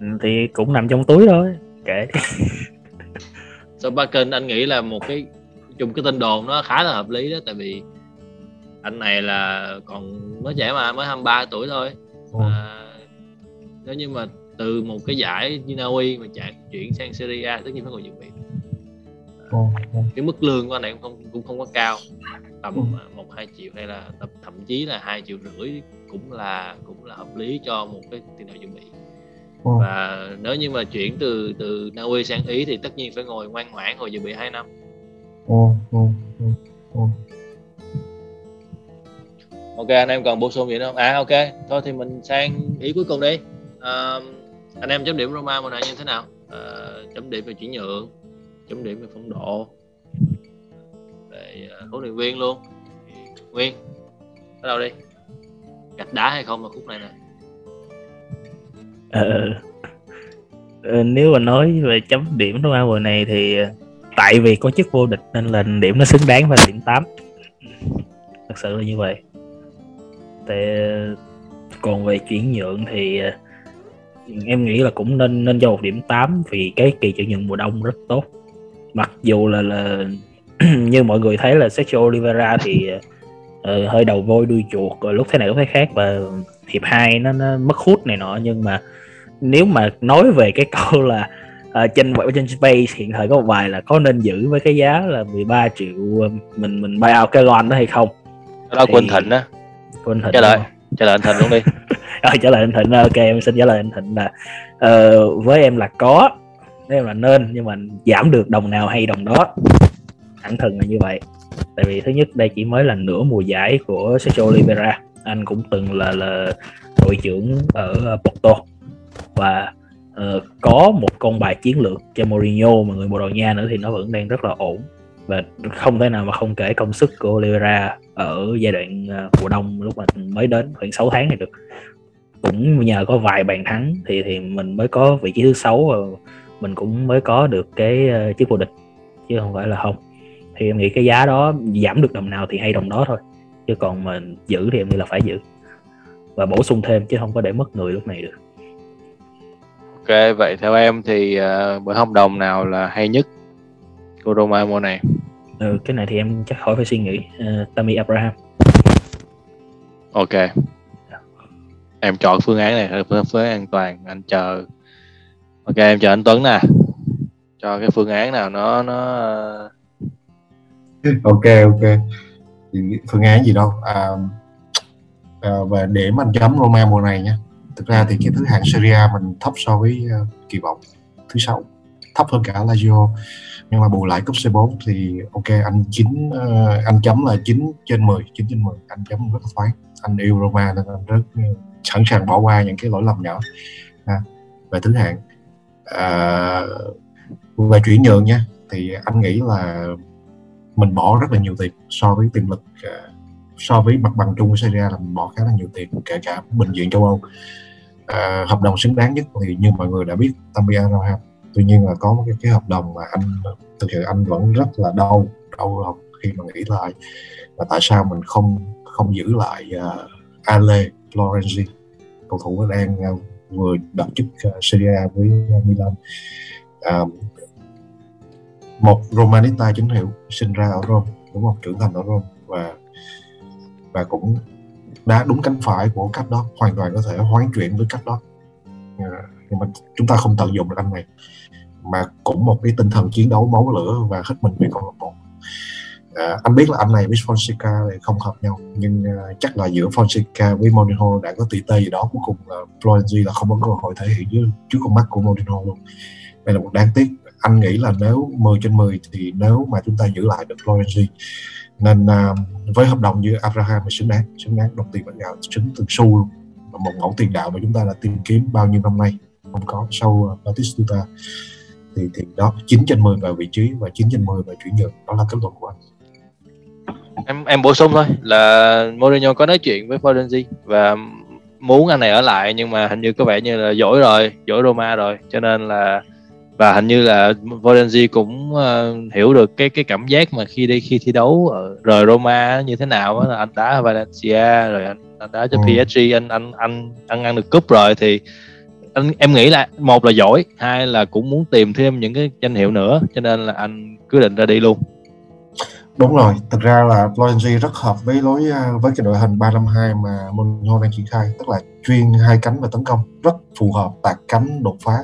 Ừ, thì cũng nằm trong túi thôi kệ. [LAUGHS] Subaskin anh nghĩ là một cái chung cái tin đồn nó khá là hợp lý đó tại vì anh này là còn mới trẻ mà mới 23 tuổi thôi. Và nếu như mà từ một cái giải như Na Uy mà chạy chuyển sang Serie A tất nhiên phải ngồi dự bị. Cái mức lương của anh này cũng không cũng không quá cao. Tầm Ừ. à, một hai triệu hay là thậm, thậm chí là hai triệu rưỡi cũng là cũng là hợp lý cho một cái tiền đạo dự bị. Và nếu như mà chuyển từ từ Na Uy sang Ý thì tất nhiên phải ngồi ngoan ngoãn ngồi dự bị 2 năm. Ok anh em còn bổ sung gì nữa không? À ok. Thôi thì mình sang ý cuối cùng đi. À, anh em chấm điểm Roma mùa này như thế nào? À, chấm điểm về chuyển nhượng chấm điểm về phong độ. Về à, huấn luyện viên luôn. Nguyên bắt đầu đi. Gạch đá hay không mà khúc này nè? Ờ, ờ, nếu mà nói về chấm điểm trong mùa này thì à, tại vì có chức vô địch nên là điểm nó xứng đáng và điểm 8 thật sự là như vậy. Tại còn về chuyển nhượng thì à, em nghĩ là cũng nên nên cho một điểm 8 vì cái kỳ chuyển nhượng mùa đông rất tốt mặc dù là là [CLEARS THROAT] như mọi người thấy là Sergio Oliveira thì ờ, hơi đầu voi đuôi chuột rồi lúc thế này lúc thế khác và hiệp 2 nó, nó mất hút này nọ. Nhưng mà nếu mà nói về cái [LAUGHS] câu là uh, trên trên space hiện thời có một bài là có nên giữ với cái giá là 13 triệu ờ, mình mình buy out cái loan đó hay không? Đó Thì- anh Thịnh đó Quên Thịnh trả lời trả lời anh Thịnh luôn đi. Rồi [LAUGHS] trả lời anh Thịnh ok em xin trả lời anh Thịnh là ờ, với em là có nếu là nên nhưng mà giảm được đồng nào hay đồng đó thẳng thừng là như vậy. Tại vì thứ nhất đây chỉ mới là nửa mùa giải của Sergio Oliveira. Anh cũng từng là là đội trưởng ở Porto. Và uh, có một con bài chiến lược cho Mourinho mà người Bồ Đào Nha nữa thì nó vẫn đang rất là ổn. Và không thể nào mà không kể công sức của Oliveira ở giai đoạn ờ, mùa đông lúc mà mới đến khoảng 6 tháng này được. Cũng nhờ có vài bàn thắng thì thì mình mới có vị trí thứ sáu. Ờ, mình cũng mới có được cái ờ, chức vô địch chứ không phải là không. Thì em nghĩ cái giá đó giảm được đồng nào thì hay đồng đó thôi chứ còn mình giữ thì em nghĩ là phải giữ. Và bổ sung thêm chứ không có để mất người lúc này được. Ok vậy theo em thì uh, bởi hợp đồng nào là hay nhất của Roma mùa này? Ừ, cái này thì em chắc khỏi phải suy nghĩ uh, Tammy Abraham. Ok. Em chọn phương án này là phương án an toàn anh chờ ok em chờ anh Tuấn nè. Cho cái phương án nào nó nó ờ. ok ok. Phương án gì đâu. À, à, về để mà chấm Roma mùa này nha. Thực ra thì cái thứ hạng Serie A mình thấp so với uh, kỳ vọng. Thứ sáu thấp hơn cả Lazio. Nhưng mà bù lại cúp C4 thì ok anh chín uh, anh chấm là 9 trên 10 9 trên 10 anh chấm rất là thoáng anh yêu Roma nên anh rất uh, sẵn sàng bỏ qua những cái lỗi lầm nhỏ. À, về thứ hạng à, về chuyển nhượng nha thì anh nghĩ là mình bỏ rất là nhiều tiền so với tiềm lực uh, so với mặt bằng chung của Serie A là mình bỏ khá là nhiều tiền kể cả bệnh viện châu Âu. Uh, hợp đồng xứng đáng nhất thì như mọi người đã biết Tammy Abraham tuy nhiên là có một cái, cái hợp đồng mà anh thực sự anh vẫn rất là đau đau lòng khi mà nghĩ lại và tại sao mình không không giữ lại à, uh, Ale Florenzi cầu thủ đang uh, vừa đặt chức uh, ờ, Serie A với uh, Milan. Uh, một Romanista chính hiệu sinh ra ở Rome đúng không? Trưởng thành ở Rome và và cũng đá đúng cánh phải của cách đó hoàn toàn có thể hoán chuyển với cách đó. À, nhưng mà chúng ta không tận dụng được anh này mà cũng một cái tinh thần chiến đấu máu lửa và hết mình vì câu lạc bộ à, anh biết là anh này với Fonseca không hợp nhau nhưng uh, chắc là giữa Fonseca với Mourinho đã có tỷ tê gì đó cuối cùng là Florenzi là không có cơ hội thể hiện dưới trước con mắt của Mourinho luôn. Đây là một đáng tiếc. Anh nghĩ là nếu 10 trên 10 thì nếu mà chúng ta giữ lại được Florenzi nên uh, với hợp đồng như Abraham thì xứng đáng xứng đáng đồng tiền bạc gạo xứng từng xu luôn. Là một mẫu tiền đạo mà chúng ta đã tìm kiếm bao nhiêu năm nay không có. Sau uh, Batistuta thì thì đó 9 trên 10 vào vị trí và 9 trên 10 vào chuyển nhượng. Đó là kết luận của anh em em bổ sung thôi là Mourinho có nói chuyện với Florenzi và muốn anh này ở lại nhưng mà hình như có vẻ như là dỗi rồi dỗi Roma rồi cho nên là và hình như là Florenzi cũng uh, hiểu được cái cái cảm giác mà khi đi khi thi đấu ở rời Roma như thế nào đó, là anh đá ở Valencia rồi anh, anh đá cho Ừ. PSG anh anh anh anh ăn được cúp rồi thì anh em nghĩ là một là giỏi hai là cũng muốn tìm thêm những cái danh hiệu nữa cho nên là anh quyết định ra đi luôn đúng rồi thực ra là Florenzi rất hợp với lối à, với cái đội hình 352 mà Mourinho đang triển khai tức là chuyên hai cánh và tấn công rất phù hợp tạt cánh đột phá.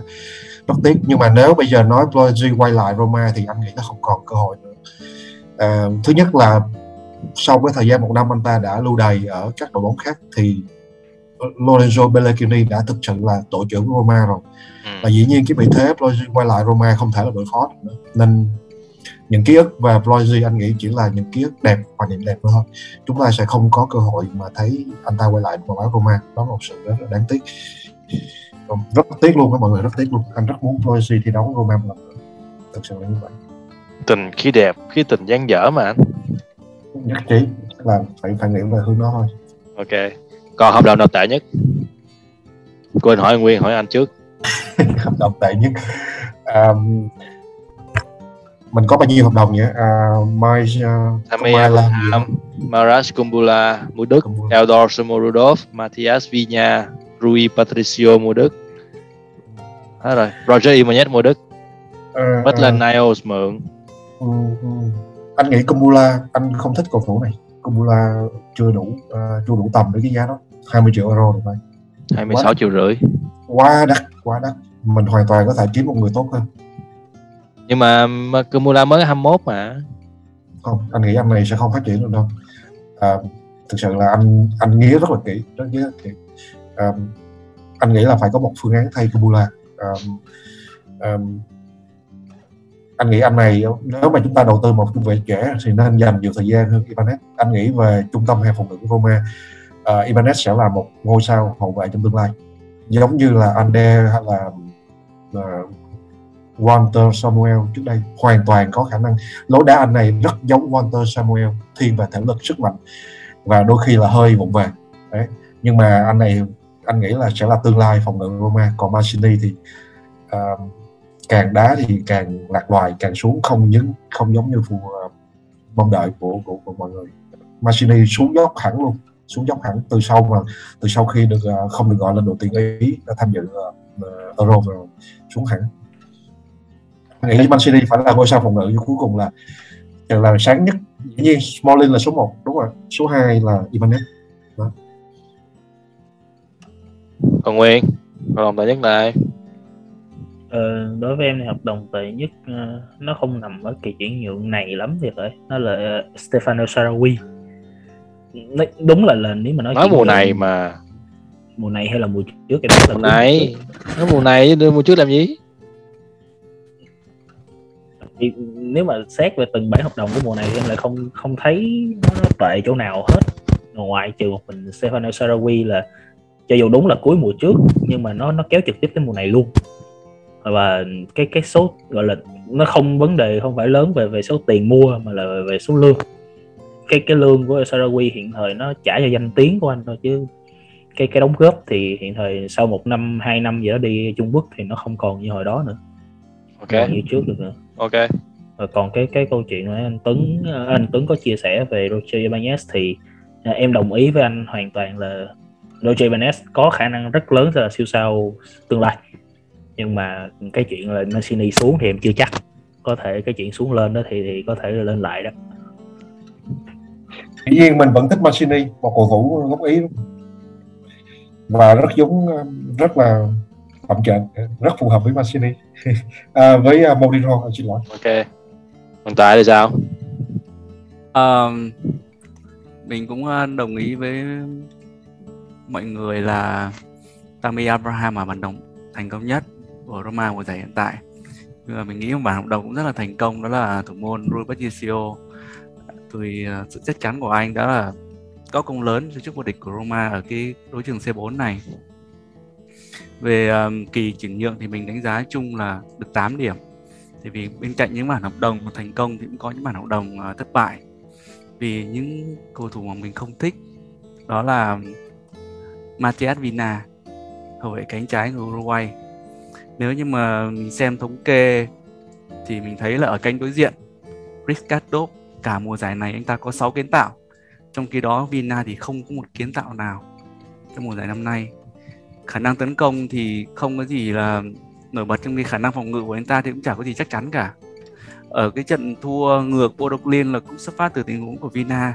Rất tiếc nhưng mà nếu bây giờ nói Florenzi quay lại Roma thì anh nghĩ nó không còn cơ hội nữa. À, thứ nhất là sau cái thời gian một năm anh ta đã lưu đày ở các đội bóng khác thì Lorenzo Pellegrini đã thực sự là tổ trưởng của Roma rồi. Ừ. và dĩ nhiên cái vị thế Florenzi quay lại Roma không thể là đối phó được nữa. Nên những ký ức và Florenzi anh nghĩ chỉ là những ký ức đẹp hoài niệm đẹp thôi. Chúng ta sẽ không có cơ hội mà thấy anh ta quay lại màu áo Roma đó là một sự rất là đáng tiếc. Rất tiếc luôn các mọi người rất tiếc luôn. Anh rất muốn Florenzi thi đấu Roma một lần nữa. Thực sự là như vậy. Tình khi đẹp khi tình gian dở mà anh. Nhất trí là phải phải nghĩ về hướng đó thôi. Ok. Còn hợp đồng nào tệ nhất? Quên hỏi nguyên hỏi anh trước. [LAUGHS] Hợp đồng tệ nhất. À, mình có bao nhiêu hợp đồng nhỉ? À, Mai uh, là Abraham Maras Kumbula mua Đức Kumbula. Eldor Somorudov Matias Vina Rui Patricio mua Đức Hết rồi. Roger Ibanez mua Đức à, Maitland Niles mượn ừ, ừ. anh nghĩ Kumbula anh không thích cầu thủ này. Kumbula chưa đủ uh, chưa đủ tầm với cái giá đó. 20 triệu euro được vậy 26 triệu rưỡi. Quá đắt quá đắt. Mình hoàn toàn có thể kiếm một người tốt hơn nhưng mà, mà Kumula mới 21 mà. Không anh nghĩ anh này sẽ không phát triển được đâu. À, thực sự là anh anh nghĩ rất là kỹ rất nghĩ rất kỹ. À, anh nghĩ là phải có một phương án thay Kumbula à, à, anh nghĩ anh này nếu mà chúng ta đầu tư một trung vệ trẻ thì nên dành nhiều thời gian hơn Ibanez. Anh nghĩ về trung tâm hay phòng ngự của Roma uh, Ibanez sẽ là một ngôi sao hậu vệ trong tương lai. Giống như là Ande hay là uh, Walter Samuel trước đây hoàn toàn có khả năng. Lối đá anh này rất giống Walter Samuel thiên về thể lực sức mạnh và đôi khi là hơi vụng về. Đấy nhưng mà anh này anh nghĩ là sẽ là tương lai phòng ngự Roma. Còn Mancini thì uh, càng đá thì càng lạc loài càng xuống không những không giống như phù uh, ờ, mong đợi của, của của mọi người. Mancini xuống dốc hẳn luôn xuống dốc hẳn từ sau mà từ sau khi được uh, không được gọi lên đội tuyển ý đã tham dự uh, Euro rồi xuống hẳn nghĩ Mancini phải là ngôi sao phòng ngự nhưng cuối cùng là là sáng nhất. Dĩ nhiên Smalling là số 1 đúng rồi. Số 2 là Ibanez. Còn Nguyên hợp đồng tệ nhất là ai? Ờ, đối với em thì hợp đồng tệ nhất ờ, nó không nằm ở kỳ chuyển nhượng này lắm thì phải. Nó là ờ, Stefano Sarawi Nó- đúng là là nếu mà nói nói mùa này mà. Mùa này hay là mùa trước em biết là mùa này. nói mùa này đưa mùa trước làm gì thì nếu mà xét về từng bản hợp đồng của mùa này thì em lại không không thấy nó, tệ chỗ nào hết. Ngoài trừ một mình Stefano Sarawi là cho dù đúng là cuối mùa trước nhưng mà nó nó kéo trực tiếp tới mùa này luôn. Và cái cái số gọi là nó không vấn đề không phải lớn về về số tiền mua mà là về, về số lương. Cái cái lương của Sarawi hiện thời nó trả cho danh tiếng của anh thôi chứ cái cái đóng góp thì hiện thời sau một năm hai năm gì đó đi Trung Quốc thì nó không còn như hồi đó nữa. Ok. Như trước được nữa ok. Và còn cái cái câu chuyện mà anh Tuấn anh Tuấn có chia sẻ về Roger Ibanez thì à, em đồng ý với anh hoàn toàn là Roger Ibanez có khả năng rất lớn là siêu sao tương lai. Nhưng mà cái chuyện là Mancini xuống thì em chưa chắc. Có thể cái chuyện xuống lên đó thì thì có thể là lên lại đó. Dĩ nhiên mình vẫn thích Mancini một cầu thủ gốc ý. Và rất giống rất là bậm trợn rất phù hợp với Mancini [LAUGHS] à, với uh, Mourinho xin lỗi ok còn tài thì sao Ờ, mình cũng ờ, đồng ý với mọi người là Tammy Abraham là bản đồng thành công nhất của Roma mùa giải hiện tại. Nhưng mà mình nghĩ một bản hợp đồng cũng rất là thành công đó là thủ môn Rui Patricio. Từ ờ, sự chắc chắn của anh đó là có công lớn cho chức vô địch của Roma ở cái đối trường C4 này. Về ờm, kỳ chuyển nhượng thì mình đánh giá chung là được 8 điểm. Thì vì bên cạnh những bản hợp đồng thành công thì cũng có những bản hợp đồng uh, thất bại. Vì những cầu thủ mà mình không thích đó là Matias Vina hậu vệ cánh trái của Uruguay. Nếu như mà mình xem thống kê thì mình thấy là ở cánh đối diện Riscado cả mùa giải này anh ta có 6 kiến tạo. Trong khi đó Vina thì không có một kiến tạo nào trong mùa giải năm nay khả năng tấn công thì không có gì là nổi bật trong khi khả năng phòng ngự của anh ta thì cũng chả có gì chắc chắn cả. Ở cái trận thua ngược Bodoglin là cũng xuất phát từ tình huống của Vina.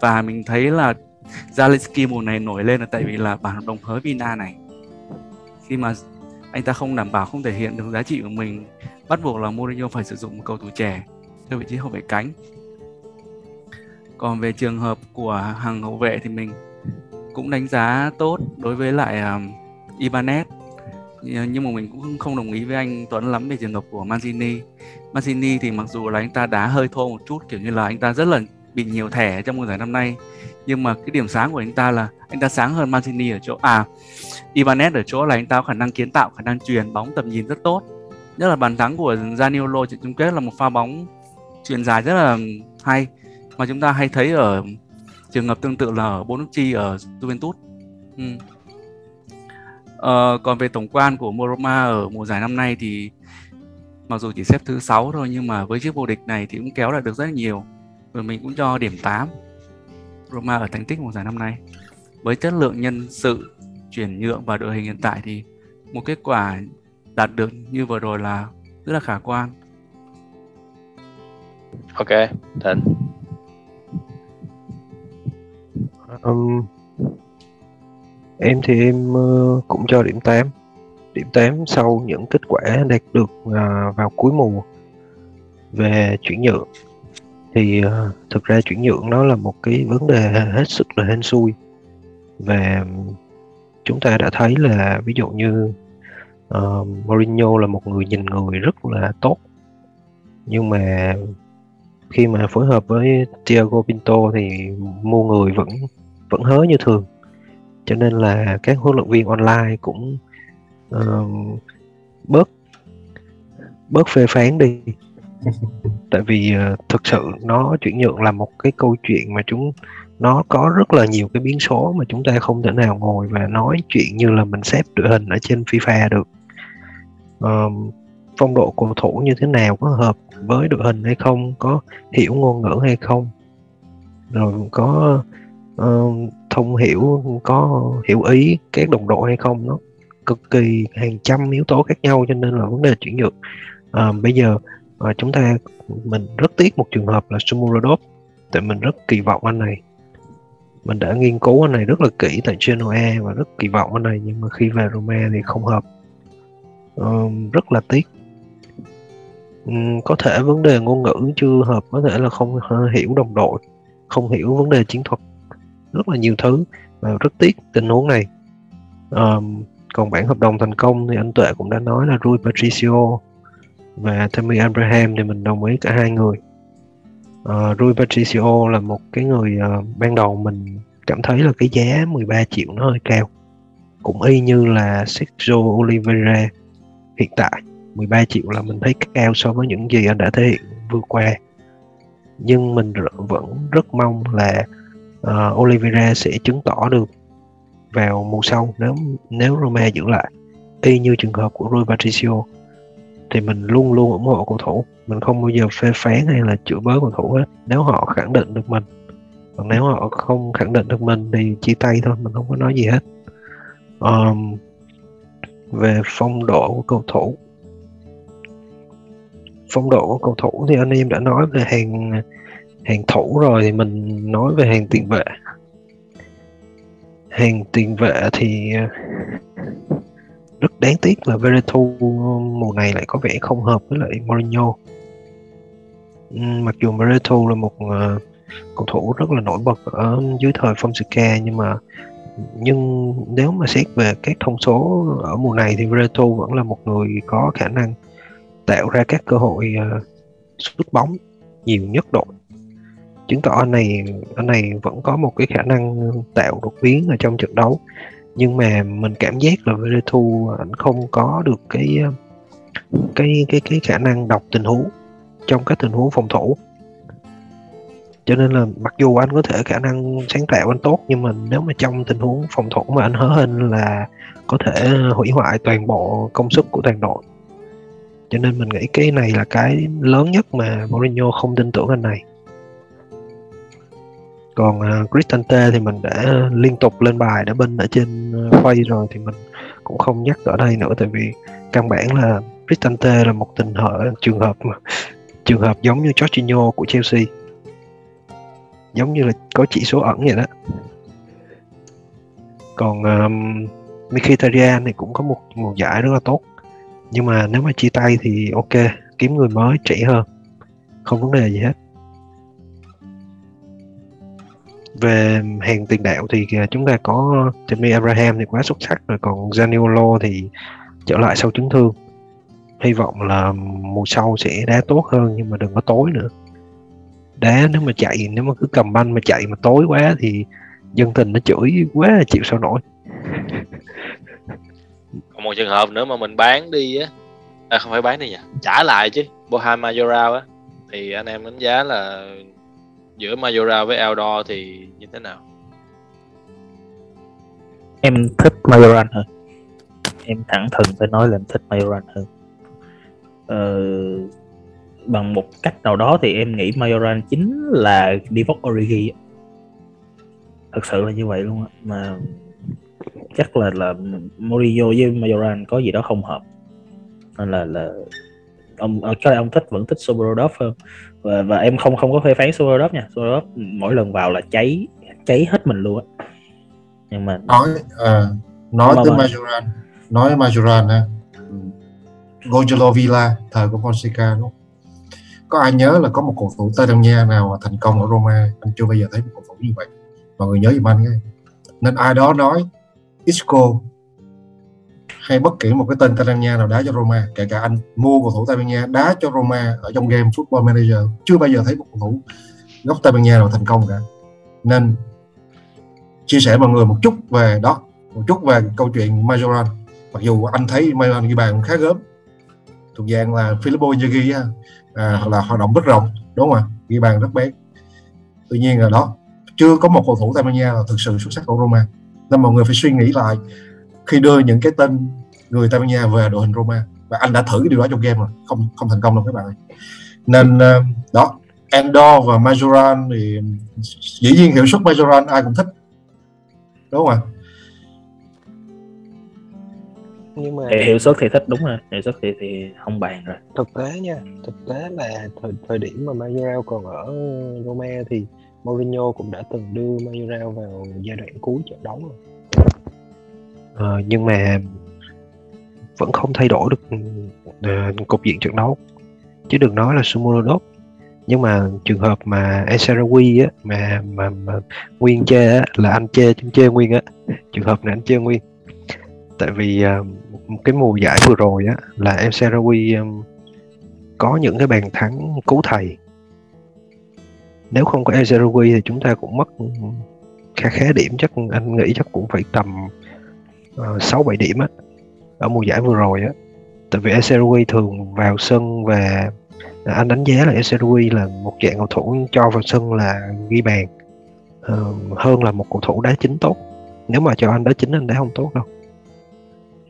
Và mình thấy là Zalewski mùa này nổi lên là tại vì là bản hợp đồng hới Vina này. Khi mà anh ta không đảm bảo, không thể hiện được giá trị của mình, bắt buộc là Mourinho phải sử dụng một cầu thủ trẻ cho vị trí hậu vệ cánh. Còn về trường hợp của hàng hậu vệ thì mình cũng đánh giá tốt đối với lại um, Ibanez. Nhưng mà mình cũng không đồng ý với anh Tuấn lắm về trường hợp của Mancini. Mancini thì mặc dù là anh ta đá hơi thô một chút kiểu như là anh ta rất là bị nhiều thẻ trong mùa giải năm nay nhưng mà cái điểm sáng của anh ta là anh ta sáng hơn Mancini ở chỗ à Ibanez ở chỗ là anh ta có khả năng kiến tạo khả năng truyền bóng tầm nhìn rất tốt. Nhất là bàn thắng của Zaniolo trận chung kết là một pha bóng truyền dài rất là hay mà chúng ta hay thấy ở trường hợp tương tự là ở Bonucci ở Juventus. Ừ. à, còn về tổng quan của Roma ở mùa giải năm nay thì mặc dù chỉ xếp thứ 6 thôi nhưng mà với chiếc vô địch này thì cũng kéo lại được rất là nhiều. Và mình cũng cho điểm 8 Roma ở thành tích mùa giải năm nay. Với chất lượng nhân sự chuyển nhượng và đội hình hiện tại thì một kết quả đạt được như vừa rồi là rất là khả quan. Ok thịnh um, em thì em uh, cũng cho điểm 8 điểm 8 sau những kết quả đạt được uh, vào cuối mùa về chuyển nhượng thì uh, thực ra chuyển nhượng nó là một cái vấn đề hết sức là hên xui và chúng ta đã thấy là ví dụ như uh, Mourinho là một người nhìn người rất là tốt. Nhưng mà khi mà phối hợp với Thiago Pinto thì mua người vẫn vẫn hớ như thường. Cho nên là các huấn luyện viên online cũng uh, bớt bớt phê phán đi. [LAUGHS] Tại vì uh, thực sự nó chuyển nhượng là một cái câu chuyện mà chúng nó có rất là nhiều cái biến số mà chúng ta không thể nào ngồi và nói chuyện như là mình xếp đội hình ở trên FIFA được. Uh, phong độ cầu thủ như thế nào có hợp với đội hình hay không có hiểu ngôn ngữ hay không. Rồi có uh, thông hiểu có hiểu ý các đồng đội hay không nó cực kỳ hàng trăm yếu tố khác nhau cho nên là vấn đề chuyển nhượng. Uh, bây giờ uh, chúng ta mình rất tiếc một trường hợp là Sumurodov tại mình rất kỳ vọng anh này. Mình đã nghiên cứu anh này rất là kỹ tại Genoa và rất kỳ vọng anh này nhưng mà khi về Roma thì không hợp. Uh, rất là tiếc. Um, có thể vấn đề ngôn ngữ chưa hợp có thể là không hiểu đồng đội không hiểu vấn đề chiến thuật rất là nhiều thứ và rất tiếc tình huống này. Um, còn bản hợp đồng thành công thì anh Tuệ cũng đã nói là Rui Patricio và Tammy Abraham thì mình đồng ý cả hai người. Uh, Rui Patricio là một cái người uh, ban đầu mình cảm thấy là cái giá 13 triệu nó hơi cao. Cũng y như là Sergio Oliveira hiện tại 13 triệu là mình thấy cao so với những gì anh đã thể hiện vừa qua. Nhưng mình vẫn rất mong là Ờ, uh, Oliveira sẽ chứng tỏ được vào mùa sau nếu nếu Roma giữ lại. Y như trường hợp của Rui Patricio thì mình luôn luôn ủng hộ cầu thủ. Mình không bao giờ phê phán hay là chửi bới cầu thủ hết. Nếu họ khẳng định được mình còn nếu họ không khẳng định được mình thì chia tay thôi mình không có nói gì hết. Um, về phong độ của cầu thủ. Phong độ của cầu thủ thì anh em đã nói về hàng hàng thủ rồi thì mình nói về hàng tiền vệ. Hàng tiền vệ thì ờ, rất đáng tiếc là Veretu mùa này lại có vẻ không hợp với lại Mourinho. Ừ, mặc dù Veretu là một ờ, cầu thủ rất là nổi bật ở dưới thời Fonseca nhưng mà nhưng nếu mà xét về các thông số ở mùa này thì Veretu vẫn là một người có khả năng tạo ra các cơ hội uh, sút bóng nhiều nhất đội chứng tỏ anh này anh này vẫn có một cái khả năng tạo đột biến ở trong trận đấu. Nhưng mà mình cảm giác là Veretu anh không có được cái cái cái cái khả năng đọc tình huống trong các tình huống phòng thủ. Cho nên là mặc dù anh có thể khả năng sáng tạo anh tốt, nhưng mà nếu mà trong tình huống phòng thủ mà anh hớ hình là có thể hủy hoại toàn bộ công sức của toàn đội. Cho nên mình nghĩ cái này là cái lớn nhất mà Mourinho không tin tưởng anh này còn à, uh, Cristante thì mình đã liên tục lên bài đã bên ở trên ờ, quay rồi thì mình cũng không nhắc ở đây nữa. Tại vì căn bản là Cristante là một tình hợp trường hợp mà trường hợp giống như Jorginho của Chelsea. Giống như là có chỉ số ẩn vậy đó. Còn um, Mkhitaryan thì cũng có một một giải rất là tốt. Nhưng mà nếu mà chia tay thì ok kiếm người mới trẻ hơn. Không vấn đề gì hết. Về hàng tiền đạo thì à, chúng ta có Tammy Abraham thì quá xuất sắc rồi còn Zaniolo thì trở lại sau chấn thương. Hy vọng là mùa sau sẽ đá tốt hơn nhưng mà đừng có tối nữa. Đá nếu mà chạy nếu mà cứ cầm banh mà chạy mà tối quá thì dân tình nó chửi quá là chịu sao nổi. [LAUGHS] Còn một trường hợp nữa mà mình bán đi á à, không phải bán đi nhỉ trả lại chứ Bohan Majorao á thì anh em đánh giá là giữa Majora với Eldor thì như thế nào? Em thích Majoran hơn. Em thẳng thừng phải nói là em thích Majoran hơn. Ờ, bằng một cách nào đó thì em nghĩ Majoran chính là Divock Origi thật sự là như vậy luôn á mà chắc là là Mourinho với Majoran có gì đó không hợp. Nên là là ông ờ, cái ông thích vẫn thích Soborodov hơn. Và, và em không không có phê phán Soborodov nha. Soborodov mỗi lần vào là cháy cháy hết mình luôn á. Nhưng mà nói à, nói tới Majoran nói Majoran ha Gojolo Villa thời của Fonseca đúng có ai nhớ là có một cầu thủ Tây Ban Nha nào mà thành công ở Roma? Anh chưa bao giờ thấy một cầu thủ như vậy. Mọi người nhớ giùm anh cái nên ai đó nói Isco hay bất kỳ một cái tên Tây Ban Nha nào đá cho Roma kể cả anh mua cầu thủ Tây Ban Nha đá cho Roma ở trong game Football Manager chưa bao giờ thấy một cầu thủ gốc Tây Ban Nha nào thành công cả. Nên chia sẻ mọi người một chút về đó một chút về câu chuyện Majoran. Mặc dù anh thấy Majoran ghi bàn cũng khá gớm. Thuộc dạng là Filippo Inzaghi à, hoặc là hoạt động rất rộng đúng không ạ? Ghi bàn rất bé tuy nhiên là đó chưa có một cầu thủ Tây Ban Nha là thực sự xuất sắc ở Roma. Nên mọi người phải suy nghĩ lại khi đưa những cái tên người Tây Ban Nha về đội hình Roma. Và anh đã thử cái điều đó trong game rồi. Không không thành công đâu các bạn ơi. nên ờ, đó Endor và Majoran thì dĩ nhiên hiệu suất Majoran ai cũng thích. Đúng không ạ? Nhưng mà Hiệu- hiệu suất thì thích đúng rồi. Hiệu suất thì thì không bàn rồi. Thực tế nha thực tế là thời thời điểm mà Majoral còn ở Roma thì Mourinho cũng đã từng đưa Majoral vào giai đoạn cuối trận đấu rồi Ờ, nhưng mà vẫn không thay đổi được uh, cục diện trận đấu. Chứ đừng nói là Sumolodov nhưng mà trường hợp mà Esarawi á mà mà, mà Nguyên chê á, là anh chê chúng chê Nguyên á. Trường hợp này anh chê Nguyên. Tại vì uh, cái mùa giải vừa rồi á là Esarawi um, ờ, có những cái bàn thắng cứu thầy. Nếu không có Esarawi thì chúng ta cũng mất khá khá điểm chắc anh nghĩ chắc cũng phải tầm ờ, sáu bảy điểm á ở mùa giải vừa rồi á. Tại vì El Sarawi thường vào sân và à, anh đánh giá là El Sarawi là một dạng cầu thủ cho vào sân là ghi bàn ờ, hơn là một cầu thủ đá chính tốt. Nếu mà cho anh đá chính anh đá không tốt đâu.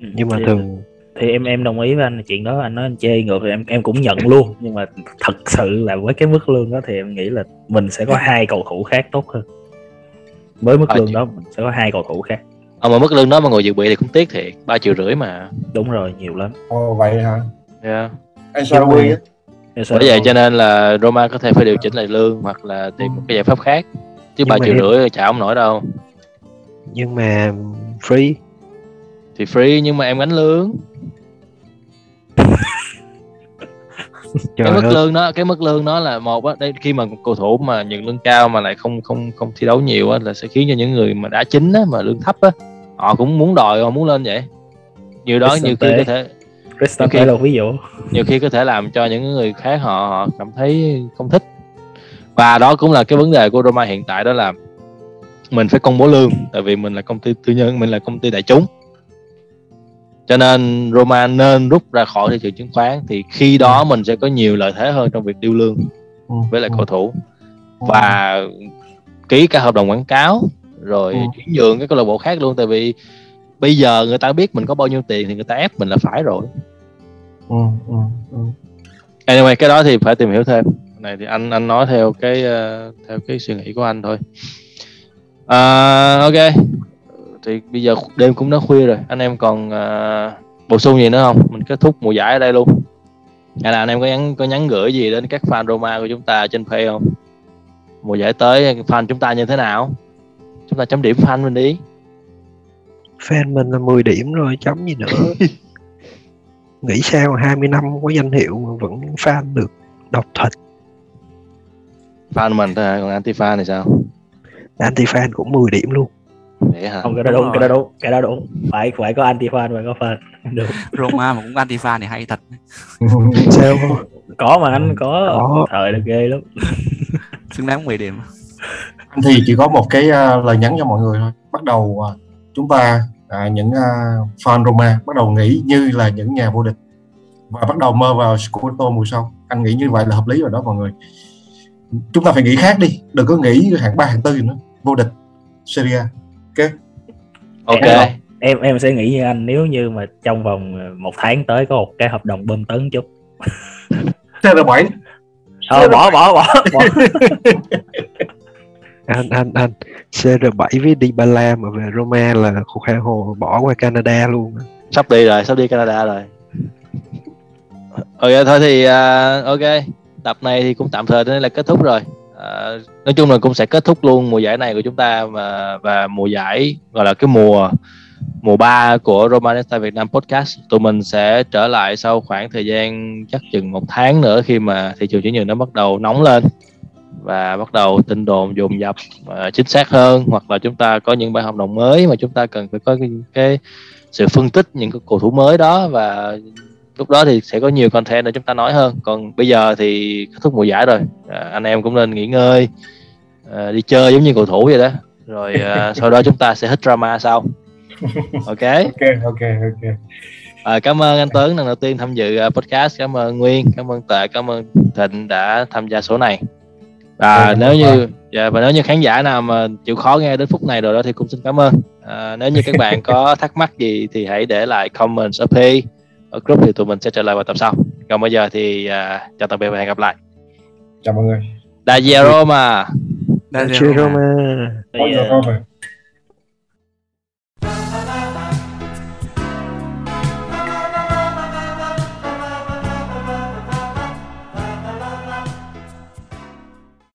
Ừ, nhưng mà thì, thường thì em em đồng ý với anh chuyện đó. Anh nói anh chê ngược thì em em cũng nhận luôn. Nhưng mà thật sự là với cái mức lương đó thì em nghĩ là mình sẽ có hai cầu thủ khác tốt hơn. Với mức Ờ, lương chị- đó mình sẽ có hai cầu thủ khác Ờ, mà mức lương đó mà ngồi dự bị thì cũng tiếc thiệt. Ba triệu rưỡi mà. Đúng rồi nhiều lắm. Ồ vậy hả? yeah. Á, Em bởi vậy cho nên là Roma có thể phải điều chỉnh lại lương hoặc là tìm một cái giải pháp khác. Chứ ba triệu em- rưỡi trả không nổi đâu. Nhưng mà free. Thì free nhưng mà em gánh lương. [LAUGHS] Trời cái mức ơi. lương đó cái mức lương đó là một á đây khi mà cầu thủ mà nhận lương cao mà lại không không không thi đấu nhiều á là sẽ khiến cho những người mà đã chính á mà lương thấp á họ cũng muốn đòi họ muốn lên vậy. Nhiều đó nhiều khi có thể Ok. Palace là ví dụ. nhiều khi có thể làm cho những người khác họ họ cảm thấy không thích. Và đó cũng là cái vấn đề của Roma hiện tại đó là mình phải công bố lương tại vì mình là công ty tư nhân mình là công ty đại chúng. Cho nên Roma nên rút ra khỏi thị trường chứng khoán thì khi đó mình sẽ có nhiều lợi thế hơn trong việc điêu lương Ừ, với lại ừ, cầu thủ. Ừ. và ký cả hợp đồng quảng cáo rồi Ừ. chuyển nhượng cái câu lạc bộ khác luôn tại vì bây giờ người ta biết mình có bao nhiêu tiền thì người ta ép mình là phải rồi. Ừ, ừ, ừ. anyway cái đó thì phải tìm hiểu thêm. Cái này thì anh anh nói theo cái ờ, theo cái suy nghĩ của anh thôi. À, ok. Thì bây giờ đêm cũng đã khuya rồi. Anh em còn ờ, bổ sung gì nữa không? Mình kết thúc mùa giải ở đây luôn. Hay là anh em có nhắn có nhắn gửi gì đến các fan Roma của chúng ta trên page không? Mùa giải tới fan chúng ta như thế nào chúng ta chấm điểm fan mình đi. Fan mình là 10 điểm rồi chấm gì nữa. [LAUGHS] Nghĩ sao 20 năm có danh hiệu mà vẫn fan được độc thật. Fan mình thôi còn anti fan thì sao? Anti fan cũng 10 điểm luôn. Vậy hả? Không cái đó Đúng đúng cái đó đúng cái đó đúng. Phải phải có anti fan phải có fan đúng [LAUGHS] Roma mà cũng anti fan thì hay thật. [LAUGHS] Sao có mà anh có. Có. thời là ghê lắm. Xứng đáng 10 điểm anh thì chỉ có một cái à, lời nhắn cho mọi người thôi. Bắt đầu à, chúng ta à, những à, fan Roma bắt đầu nghĩ như là những nhà vô địch và bắt đầu mơ vào Scudetto mùa sau anh nghĩ như vậy là hợp lý rồi đó mọi người. Chúng ta phải nghĩ khác đi đừng có nghĩ hạng ba hạng tư nữa. Vô địch Serie A. Ok? Em- em em sẽ nghĩ như anh nếu như mà trong vòng một tháng tới có một cái hợp đồng bơm tấn chút. CR7 ờ, bỏ bỏ bỏ bỏ [LAUGHS] anh anh anh. CR7 với Dybala mà về Roma là khu khai hồ bỏ qua Canada luôn. Sắp đi rồi sắp đi Canada rồi. Ok thôi thì uh, ok. Tập này thì cũng tạm thời đến đây là kết thúc rồi. Uh, nói chung là cũng sẽ kết thúc luôn mùa giải này của chúng ta và và mùa giải gọi là cái mùa mùa 3 của Romanista Việt Nam Podcast. Tụi mình sẽ trở lại sau khoảng thời gian chắc chừng một tháng nữa khi mà thị trường chuyển nhượng nó bắt đầu nóng lên và bắt đầu tin đồn dồn dập à, chính xác hơn. Hoặc là chúng ta có những bản hợp đồng mới mà chúng ta cần phải có cái, cái sự phân tích những cái cầu thủ mới đó. Và lúc đó thì sẽ có nhiều content để chúng ta nói hơn. Còn bây giờ thì kết thúc mùa giải rồi. À, anh em cũng nên nghỉ ngơi à, đi chơi giống như cầu thủ vậy đó. Rồi à, [LAUGHS] sau đó chúng ta sẽ hết drama sau. Ok? Ok ok ok. À, cảm ơn anh Tuấn lần đầu tiên tham dự à, podcast. Cảm ơn Nguyên cảm ơn Tệ cảm ơn Thịnh đã tham gia số này và Ừ, nếu như dạ, và nếu như khán giả nào mà chịu khó nghe đến phút này rồi đó thì cũng xin cảm ơn. À, nếu như các bạn [LAUGHS] có thắc mắc gì thì hãy để lại comment ở page ở group thì tụi mình sẽ trả lời vào tập sau. Còn bây giờ thì à, chào tạm biệt và hẹn gặp lại. Chào mọi người. Đây, Chơi Roma Bao giờ Roma